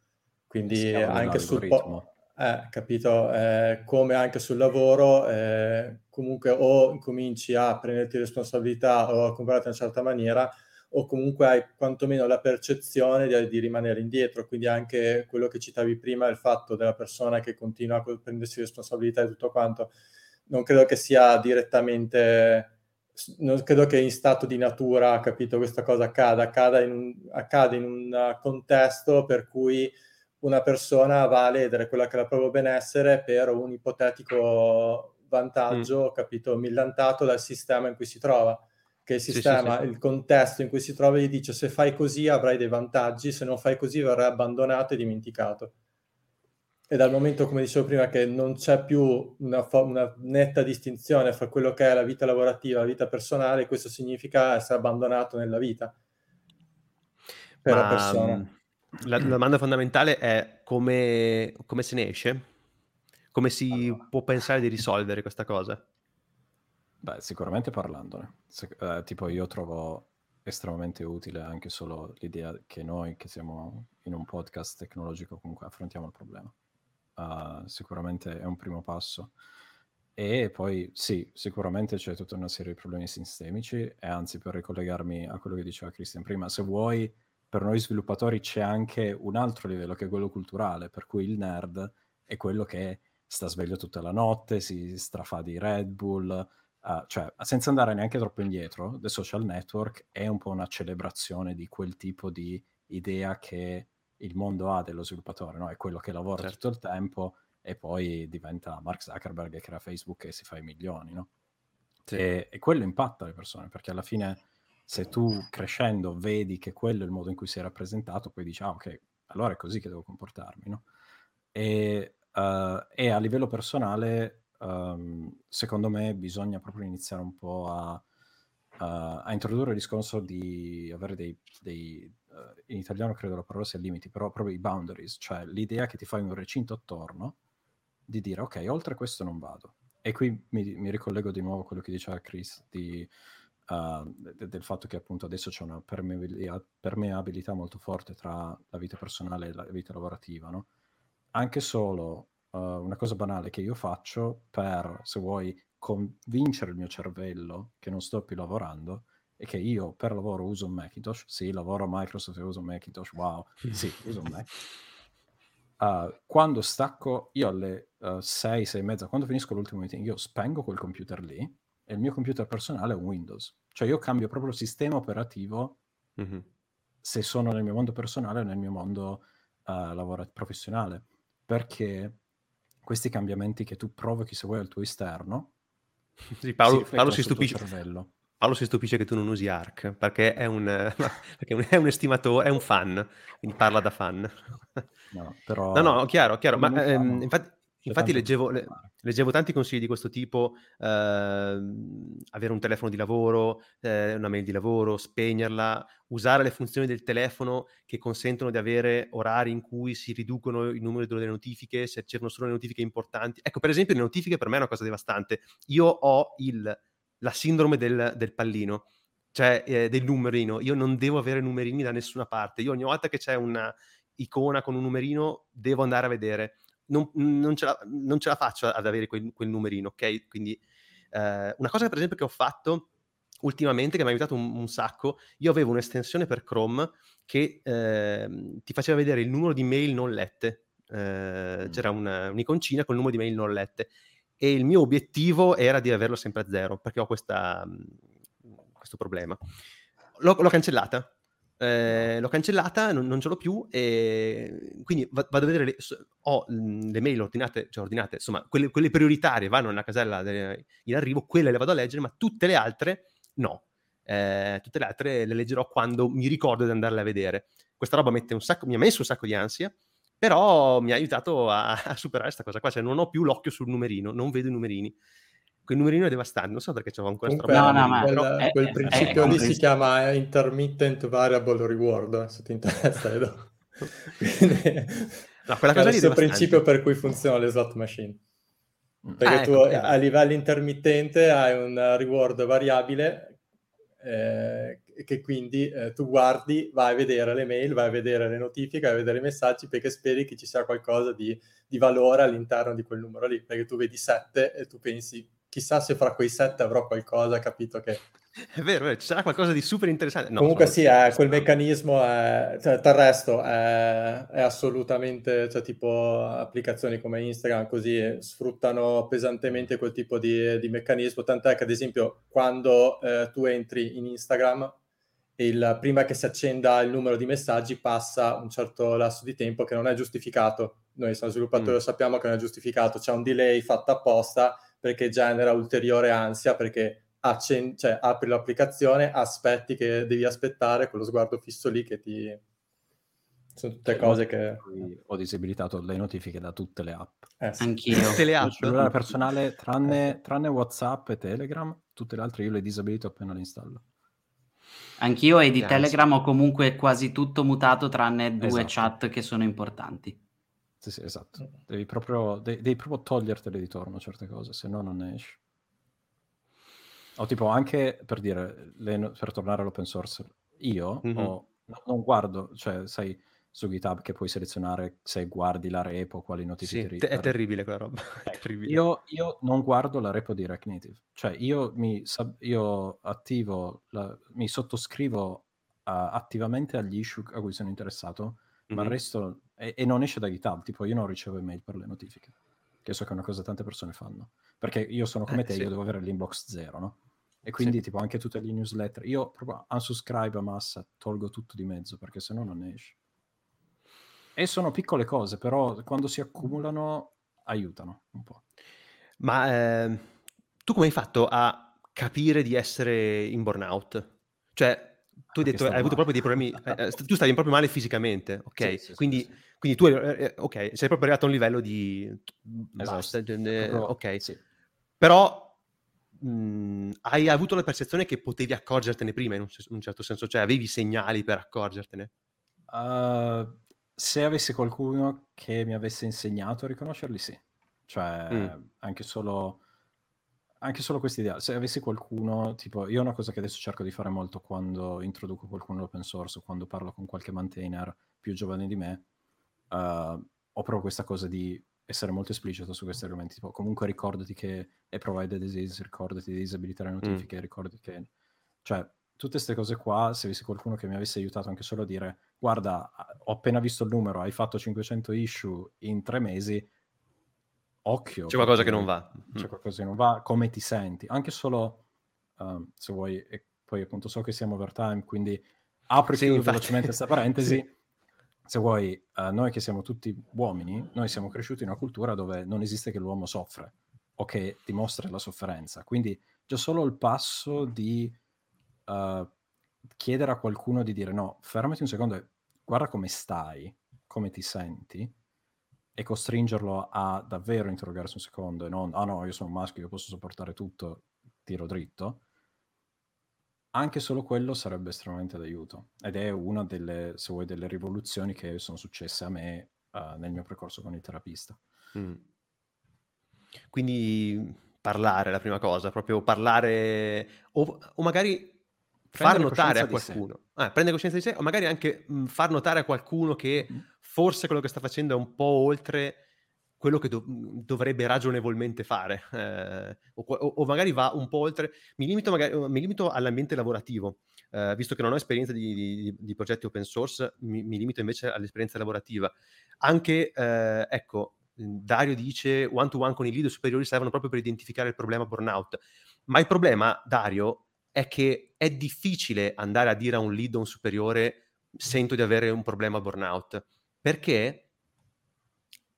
Quindi anche sul po- eh, capito, eh, come anche sul lavoro, eh, comunque o cominci a prenderti responsabilità o a comprare in una certa maniera, o comunque hai quantomeno la percezione di, di, rimanere indietro. Quindi anche quello che citavi prima, il fatto della persona che continua a prendersi responsabilità e tutto quanto, non credo che sia direttamente, non credo che in stato di natura, capito, questa cosa accada, accada in un, accade in un contesto per cui una persona va a ledere quella che è il proprio benessere per un ipotetico vantaggio, mm. capito, millantato dal sistema in cui si trova che il sistema, sì, sì, sì. il contesto in cui si trova gli dice se fai così avrai dei vantaggi, se non fai così verrai abbandonato e dimenticato. E dal momento, come dicevo prima, che non c'è più una, una netta distinzione fra quello che è la vita lavorativa e la vita personale, questo significa essere abbandonato nella vita per Ma, la persona. La, la domanda fondamentale è come, come se ne esce? Come si allora. può pensare di risolvere questa cosa? Beh, sicuramente parlandone. Se, eh, tipo io trovo estremamente utile anche solo l'idea che noi che siamo in un podcast tecnologico comunque affrontiamo il problema. Uh, sicuramente è un primo passo. E poi sì, sicuramente c'è tutta una serie di problemi sistemici e anzi per ricollegarmi a quello che diceva Christian prima, se vuoi per noi sviluppatori c'è anche un altro livello che è quello culturale, per cui il nerd è quello che sta sveglio tutta la notte, si strafà di Red Bull, uh, cioè senza andare neanche troppo indietro, The Social Network è un po' una celebrazione di quel tipo di idea che il mondo ha dello sviluppatore, no? è quello che lavora certo. tutto il tempo e poi diventa Mark Zuckerberg che crea Facebook e si fa i milioni, no? Sì. E, e, quello impatta le persone, perché alla fine se tu crescendo vedi che quello è il modo in cui sei rappresentato, poi dici, ah ok, allora è così che devo comportarmi, no? E, uh, e a livello personale, um, secondo me, bisogna proprio iniziare un po' a, uh, a introdurre il discorso di avere dei, dei uh, in italiano credo la parola sia limiti, però proprio i boundaries, cioè l'idea che ti fai un recinto attorno di dire, ok, oltre questo non vado. E qui mi, mi ricollego di nuovo a quello che diceva Chris di uh, de- del fatto che appunto adesso c'è una permeabilità, molto forte tra la vita personale e la vita lavorativa, no? Anche solo uh, una cosa banale che io faccio per, se vuoi, convincere il mio cervello che non sto più lavorando e che io per lavoro uso un Macintosh, sì, lavoro a Microsoft e uso un Macintosh, wow, sì, uso un Mac. Uh, [LAUGHS] quando stacco, io alle uh, 6, 6 e mezza, quando finisco l'ultimo meeting, io spengo quel computer lì e il mio computer personale è un Windows. Cioè io cambio proprio il sistema operativo mm-hmm. se sono nel mio mondo personale o nel mio mondo uh, lavoro professionale. Perché questi cambiamenti che tu provochi se vuoi al tuo esterno [LAUGHS] sì, Paolo, si, Paolo si stupisce. Paolo si stupisce che tu non usi ARC perché è un, [LAUGHS] perché è un estimatore, è un fan, quindi parla da fan. No, però... no, no chiaro, chiaro. Ma ehm, infatti, Infatti leggevo, le, leggevo, tanti consigli di questo tipo, eh, avere un telefono di lavoro, eh, una mail di lavoro, spegnerla, usare le funzioni del telefono che consentono di avere orari in cui si riducono il numero delle notifiche, se c'erano solo le notifiche importanti. Ecco, per esempio, le notifiche per me è una cosa devastante. Io ho il, la sindrome del, del pallino, cioè eh, del numerino. Io non devo avere numerini da nessuna parte. Io ogni volta che c'è una icona con un numerino devo andare a vedere non, non, ce la, non, ce la, faccio ad avere quel, quel numerino, ok? Quindi eh, una cosa per esempio che ho fatto ultimamente, che mi ha aiutato un, un sacco, io avevo un'estensione per Chrome che eh, ti faceva vedere il numero di mail non lette, eh, mm. c'era una, un'iconcina con il numero di mail non lette e il mio obiettivo era di averlo sempre a zero, perché ho questa, questo problema. L'ho, l'ho cancellata, eh, l'ho cancellata, non, non, ce l'ho più e quindi vado a vedere, le, ho le mail ordinate, cioè ordinate, insomma, quelle, quelle prioritarie vanno nella casella de, in arrivo, quelle le vado a leggere, ma tutte le altre no. Eh, tutte le altre le leggerò quando mi ricordo di andarle a vedere. Questa roba sacco, mi ha messo un sacco di ansia, però mi ha aiutato a, a superare questa cosa qua, cioè non ho più l'occhio sul numerino, non vedo i numerini quel numerino è devastante, non so perché c'avevo ancora Comunque, no, no, ma quel, è, quel principio è, è, lì si chiama intermittent variable reward, se ti interessa, Edo. [LAUGHS] Quindi, no, quella cosa è il principio per cui funziona le slot machine. Mm. Perché ah, tu ecco, a livello intermittente hai un reward variabile eh, che quindi eh, tu guardi, vai a vedere le mail, vai a vedere le notifiche, vai a vedere i messaggi perché speri che ci sia qualcosa di, di valore all'interno di quel numero lì, perché tu vedi 7 e tu pensi chissà se fra quei sette avrò qualcosa, capito che... È vero, ci sarà qualcosa di super interessante. No, Comunque sì, è, quel meccanismo è, cioè, del resto è, è, assolutamente, cioè tipo applicazioni come Instagram così sfruttano pesantemente quel tipo di, di meccanismo, tant'è che ad esempio quando eh, tu entri in Instagram il, prima che si accenda il numero di messaggi passa un certo lasso di tempo che non è giustificato. Noi siamo sviluppatori, mm. lo sappiamo che non è giustificato, c'è un delay fatto apposta perché genera ulteriore ansia, perché accen- cioè, apri l'applicazione, aspetti che devi aspettare, con lo sguardo fisso lì che ti... Sono tutte cose che... Ho disabilitato le notifiche da tutte le app. Eh, sì. Anch'io. Tutte le app. Il cellulare personale, tranne, tranne WhatsApp e Telegram, tutte le altre io le disabilito appena le installo. Anch'io e di. Telegram ho comunque quasi tutto mutato tranne due esatto. chat che sono importanti. Sì, sì, esatto. Mm. Devi proprio, de- devi proprio togliertele di torno certe cose, se no non ne esci. O tipo anche per dire, le, per tornare all'open source, io mm-hmm. ho, non guardo, cioè sai su GitHub che puoi selezionare se guardi la repo, quali notifiche sì, te- è terribile quella roba. [LAUGHS] Ecco, terribile. Io, io, non guardo la repo di React Native, cioè io mi io attivo, la, mi sottoscrivo attivamente agli issue a cui sono interessato, mm-hmm. ma il resto... E, e non esce da GitHub, tipo io non ricevo email per le notifiche, che so che è una cosa che tante persone fanno. Perché io sono come eh, te, sì. io devo avere l'inbox zero, no? E quindi, sì. tipo, anche tutte le newsletter. Io proprio unsubscribe a massa, tolgo tutto di mezzo, perché se no non esce. E sono piccole cose, però quando si accumulano aiutano un po'. Ma eh, tu come hai fatto a capire di essere in burnout? Cioè, tu hai detto hai avuto proprio dei problemi, eh, eh tu stavi proprio male fisicamente, ok? Sì, sì, quindi, sì, quindi, tu, eh, eh, ok, sei proprio arrivato a un livello di... Esatto. Basta, eh, ok. Però mh, mhmm, hai avuto la percezione che potevi accorgertene prima, in un, in un certo senso, cioè avevi segnali per accorgertene? Uh, se avessi qualcuno che mi avesse insegnato a riconoscerli, sì. Cioè, mm. anche solo anche solo questa idea, se avessi qualcuno, tipo, io una cosa che adesso cerco di fare molto quando introduco qualcuno all'open source o quando parlo con qualche maintainer più giovane di me, uh, ho proprio questa cosa di essere molto esplicito su questi argomenti. Tipo, comunque ricordati che è provided disease, ricordati di disabilitare le notifiche, mm. ricordati che... Cioè, tutte queste cose qua, se avessi qualcuno che mi avesse aiutato anche solo a dire guarda, ho appena visto il numero, hai fatto 500 issue in tre mesi, occhio. C'è qualcosa che non va. C'è mm. qualcosa che non va, come ti senti? Anche solo, um, se vuoi, e poi appunto so che siamo overtime, quindi apri sì, velocemente questa [LAUGHS] parentesi. sì se vuoi, uh, noi che siamo tutti uomini, noi siamo cresciuti in una cultura dove non esiste che l'uomo soffre o che dimostra la sofferenza. Quindi già solo il passo di uh, chiedere a qualcuno di dire no, fermati un secondo e guarda come stai, come ti senti, e costringerlo a davvero interrogarsi un secondo e non, ah no, io sono un maschio, io posso sopportare tutto, tiro dritto, anche solo quello sarebbe estremamente d'aiuto. Ed è una delle, se vuoi, delle rivoluzioni che sono successe a me uh, nel mio percorso con il terapista. Mm. Quindi parlare la prima cosa, proprio parlare o, o magari far notare a qualcuno, ah, prendere coscienza di sé o magari anche mh, far notare a qualcuno che mm. forse quello che sta facendo è un po' oltre quello che do- dovrebbe ragionevolmente fare, eh, o, o, magari va un po' oltre. Mi limito, magari, mi limito all'ambiente lavorativo, eh, visto che non ho esperienza di, di, di progetti open source, mi, mi, limito invece all'esperienza lavorativa. Anche, eh, ecco, Dario dice one-to-one con i leader superiori servono proprio per identificare il problema burnout. Ma il problema, Dario, è che è difficile andare a dire a un lead o un superiore sento di avere un problema burnout. Perché?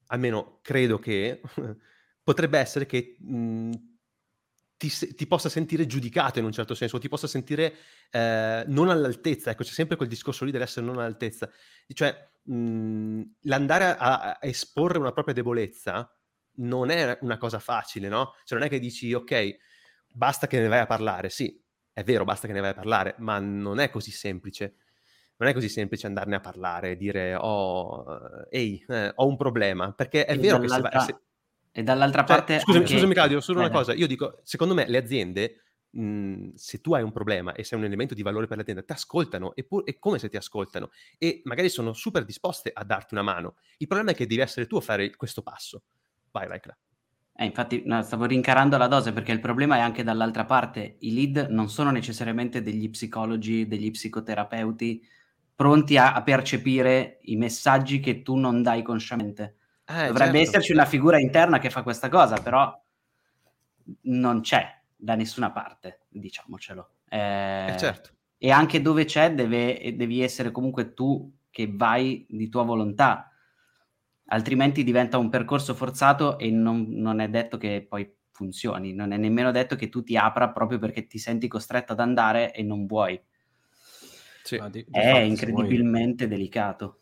almeno credo che [LAUGHS] potrebbe essere che mh, mhmm, ti, ti, possa sentire giudicato in un certo senso, ti possa sentire eh, non all'altezza. Ecco, c'è sempre quel discorso lì dell'essere non all'altezza. Cioè, mh, mhmm, l'andare a, a, esporre una propria debolezza non è una cosa facile, no? Cioè, non è che dici, ok, basta che ne vai a parlare. Sì, è vero, basta che ne vai a parlare, ma non è così semplice non è così semplice andarne a parlare e dire oh, ehi, eh, ho un problema, perché è e vero che se, va, se... E dall'altra cioè, parte... Scusami, anche... scusami Claudio, solo una cosa, io dico, secondo me le aziende, mh, se tu hai un problema e sei un elemento di valore per l'azienda, ti ascoltano, e pur, come se ti ascoltano, e magari sono super disposte a darti una mano. Il problema è che devi essere tu a fare questo passo. Vai, vai, Claudio. Eh, infatti no, stavo rincarando la dose perché il problema è anche dall'altra parte. I lead non sono necessariamente degli psicologi, degli psicoterapeuti, pronti a, a, percepire i messaggi che tu non dai consciamente. Eh, Dovrebbe certo. esserci una figura interna che fa questa cosa, però non c'è da nessuna parte, diciamocelo. Eh, eh certo. E anche dove c'è deve, devi essere comunque tu che vai di tua volontà, altrimenti diventa un percorso forzato e non, non è detto che poi funzioni, non è nemmeno detto che tu ti apra proprio perché ti senti costretto ad andare e non vuoi. Sì. Di, di è fatti, incredibilmente vuoi... delicato.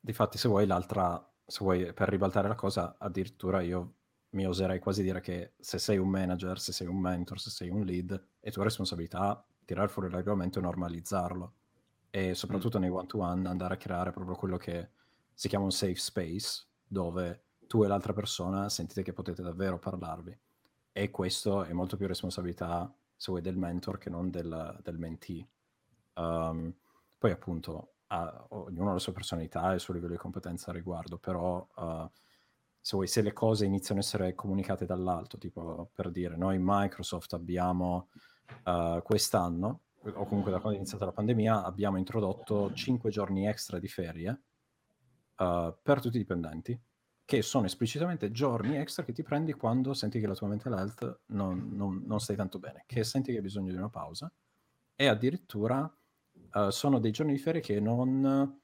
Difatti, se vuoi l'altra, se vuoi per ribaltare la cosa, addirittura io mi oserei quasi dire che se sei un manager, se sei un mentor, se sei un lead, è tua responsabilità tirare fuori l'argomento e normalizzarlo. E soprattutto mm. nei one-to-one andare a creare proprio quello che si chiama un safe space, dove tu e l'altra persona sentite che potete davvero parlarvi. E questo è molto più responsabilità, se vuoi, del mentor che non del, del mentee. Um, poi appunto ha, ognuno ha la sua personalità e il suo livello di competenza a riguardo, però uh, se vuoi, se le cose iniziano a essere comunicate dall'alto, tipo per dire noi in Microsoft abbiamo uh, quest'anno, o comunque da quando è iniziata la pandemia, abbiamo introdotto 5 giorni extra di ferie uh, per tutti i dipendenti, che sono esplicitamente giorni extra che ti prendi quando senti che la tua mental health non, non, non stai tanto bene, che senti che hai bisogno di una pausa, e addirittura uh, sono dei giorni di ferie che non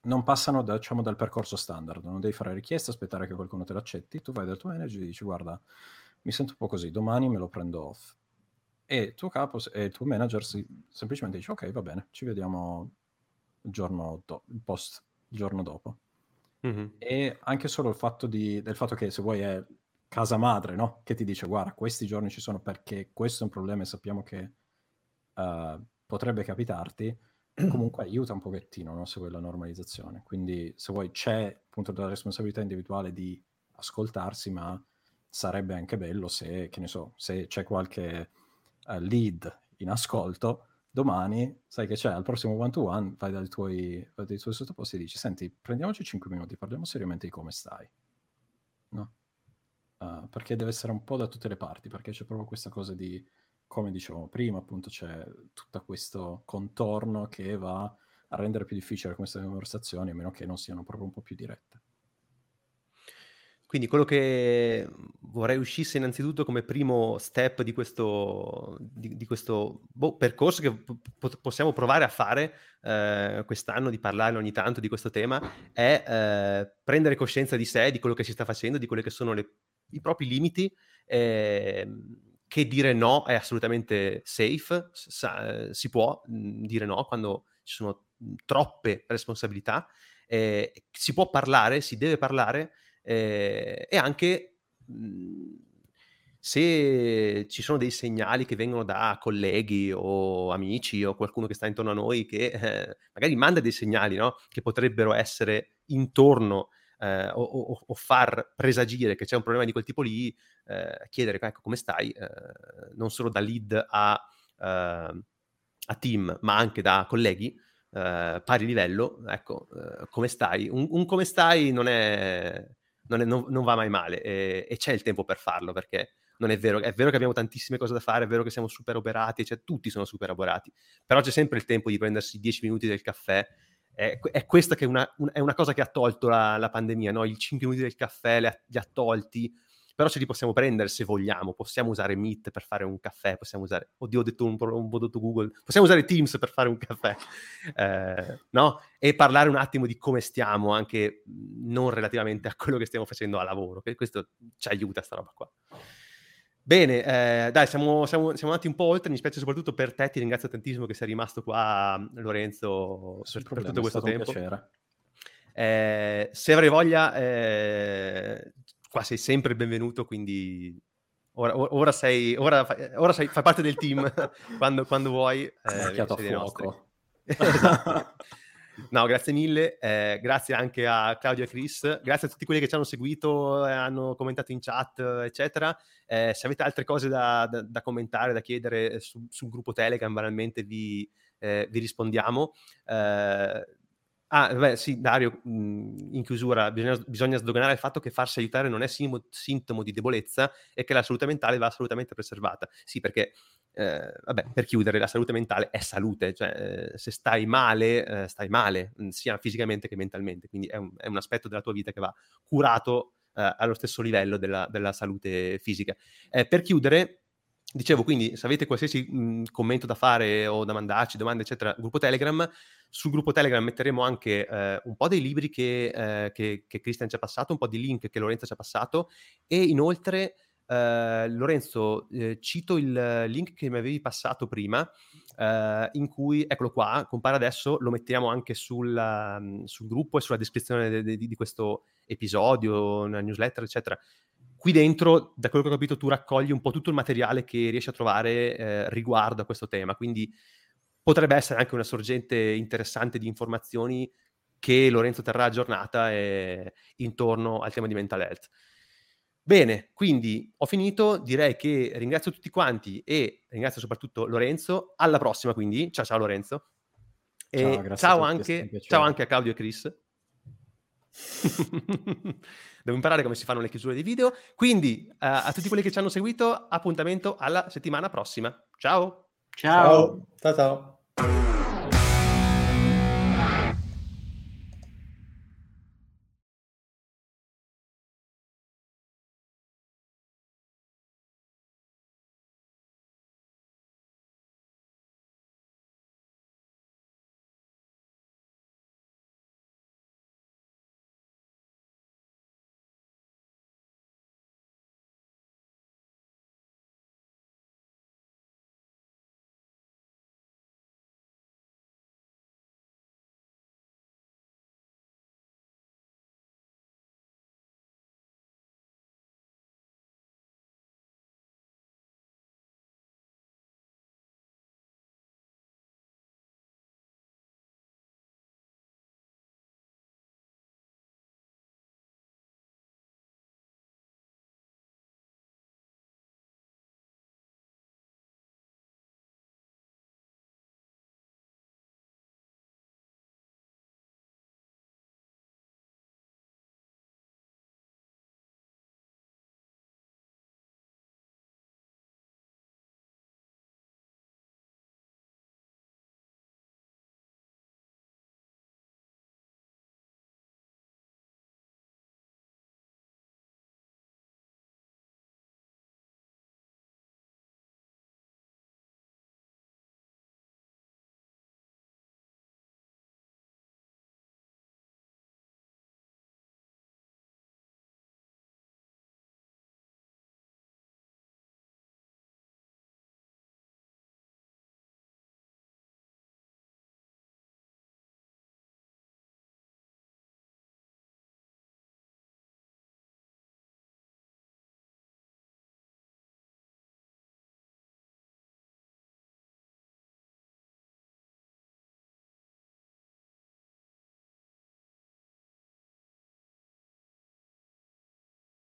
non passano da, diciamo, dal percorso standard, non devi fare richiesta, aspettare che qualcuno te l'accetti, tu vai dal tuo manager e dici guarda, mi sento un po' così, domani me lo prendo off. E il tuo capo e il tuo manager si, semplicemente dice ok, va bene, ci vediamo il giorno, do- post, il giorno dopo. Mm-hmm. E anche solo il fatto di, del fatto che se vuoi è casa madre, no? Che ti dice guarda, questi giorni ci sono perché questo è un problema e sappiamo che uh, potrebbe capitarti, [CLEARS THROAT] comunque aiuta un pochettino no? se vuoi la normalizzazione. Quindi se vuoi c'è appunto la responsabilità individuale di ascoltarsi, ma sarebbe anche bello se, che ne so, se c'è qualche uh, lead in ascolto, domani sai che c'è al prossimo one to one, vai dai tuoi, dai tuoi sottoposti e dici, senti, prendiamoci 5 minuti, parliamo seriamente di come stai. No? Uh, perché deve essere un po' da tutte le parti, perché c'è proprio questa cosa di come dicevamo prima, appunto c'è tutto questo contorno che va a rendere più difficile queste conversazioni, a meno che non siano proprio un po' più dirette. Quindi quello che vorrei uscisse innanzitutto come primo step di questo, di, di questo boh, percorso che po- possiamo provare a fare eh, quest'anno, di parlarne ogni tanto di questo tema, è eh, prendere coscienza di sé, di quello che si sta facendo, di quelli che sono le, i propri limiti. Eh, che dire no è assolutamente safe, sa, si può mhmm, dire no quando ci sono troppe responsabilità, eh, si può parlare, si deve parlare eh, e anche mh, mhmm, se ci sono dei segnali che vengono da colleghi o amici o qualcuno che sta intorno a noi che eh, magari manda dei segnali no? che potrebbero essere intorno eh, o, o, o, far presagire che c'è un problema di quel tipo lì, eh, chiedere ecco, come stai, eh, non solo da lead a, ehm, a, team, ma anche da colleghi. Uh, pari livello, ecco, uh, come stai? Un, un, come stai non, è, non, è, non, non va mai male e, e, c'è il tempo per farlo perché non è vero, è vero che abbiamo tantissime cose da fare, è vero che siamo super operati, cioè tutti sono super operati, però c'è sempre il tempo di prendersi 10 minuti del caffè è, è questa che è una, un, è una, cosa che ha tolto la, la pandemia, no? i 5 minuti del caffè li ha, li ha, tolti, però ce li possiamo prendere se vogliamo, possiamo usare Meet per fare un caffè, possiamo usare, oddio ho detto un, un prodotto Google, possiamo usare Teams per fare un caffè, [LAUGHS] eh, no? E parlare un attimo di come stiamo, anche non relativamente a quello che stiamo facendo a lavoro, che questo ci aiuta sta roba qua. Bene, eh, dai, siamo, siamo, siamo, andati un po' oltre, mi spiace soprattutto per te, ti ringrazio tantissimo che sei rimasto qua, Lorenzo, per, per tutto questo tempo. Eh, se avrai voglia, eh, qua sei sempre il benvenuto, quindi ora, ora, sei, ora, fai, ora sei, fai parte del team [LAUGHS] quando, quando vuoi. Eh, [LAUGHS] [LAUGHS] esatto. No, grazie mille, eh, grazie anche a Claudio e Chris, grazie a tutti quelli che ci hanno seguito, eh, hanno commentato in chat, eccetera. Eh, se avete altre cose da, da, da commentare, da chiedere su, sul gruppo Telegram, banalmente vi, eh, vi rispondiamo. Ah, beh, sì, Dario, mhmm, in chiusura, bisogna, bisogna, sdoganare il fatto che farsi aiutare non è sintomo, sintomo di debolezza e che la salute mentale va assolutamente preservata. Sì, perché, eh, vabbè, per chiudere, la salute mentale è salute, cioè eh, se stai male, eh, stai male, mhmm, sia fisicamente che mentalmente, quindi è un, è un, aspetto della tua vita che va curato eh, allo stesso livello della, della salute fisica. Eh, per chiudere, Dicevo, quindi, se avete qualsiasi mh, mhmm, commento da fare o da mandarci, domande, eccetera, gruppo Telegram, sul gruppo Telegram metteremo anche eh, un po' dei libri che, eh, che, che, Christian ci ha passato, un po' di link che Lorenzo ci ha passato e inoltre, eh, Lorenzo, eh, cito il link che mi avevi passato prima, eh, in cui, eccolo qua, compare adesso, lo mettiamo anche sul, um, sul gruppo e sulla descrizione de, de, di questo episodio, una newsletter, eccetera qui dentro, da quello che ho capito, tu raccogli un po' tutto il materiale che riesci a trovare eh, riguardo a questo tema, quindi potrebbe essere anche una sorgente interessante di informazioni che Lorenzo terrà aggiornata eh, intorno al tema di mental health. Bene, quindi ho finito, direi che ringrazio tutti quanti e ringrazio soprattutto Lorenzo. Alla prossima quindi, ciao ciao Lorenzo. E ciao, ciao, anche, ciao anche a Claudio e Chris. [LAUGHS] Devo imparare come si fanno le chiusure dei video. Quindi uh, a tutti quelli che ci hanno seguito, appuntamento alla settimana prossima. Ciao! Ciao. Ciao, ciao. ciao.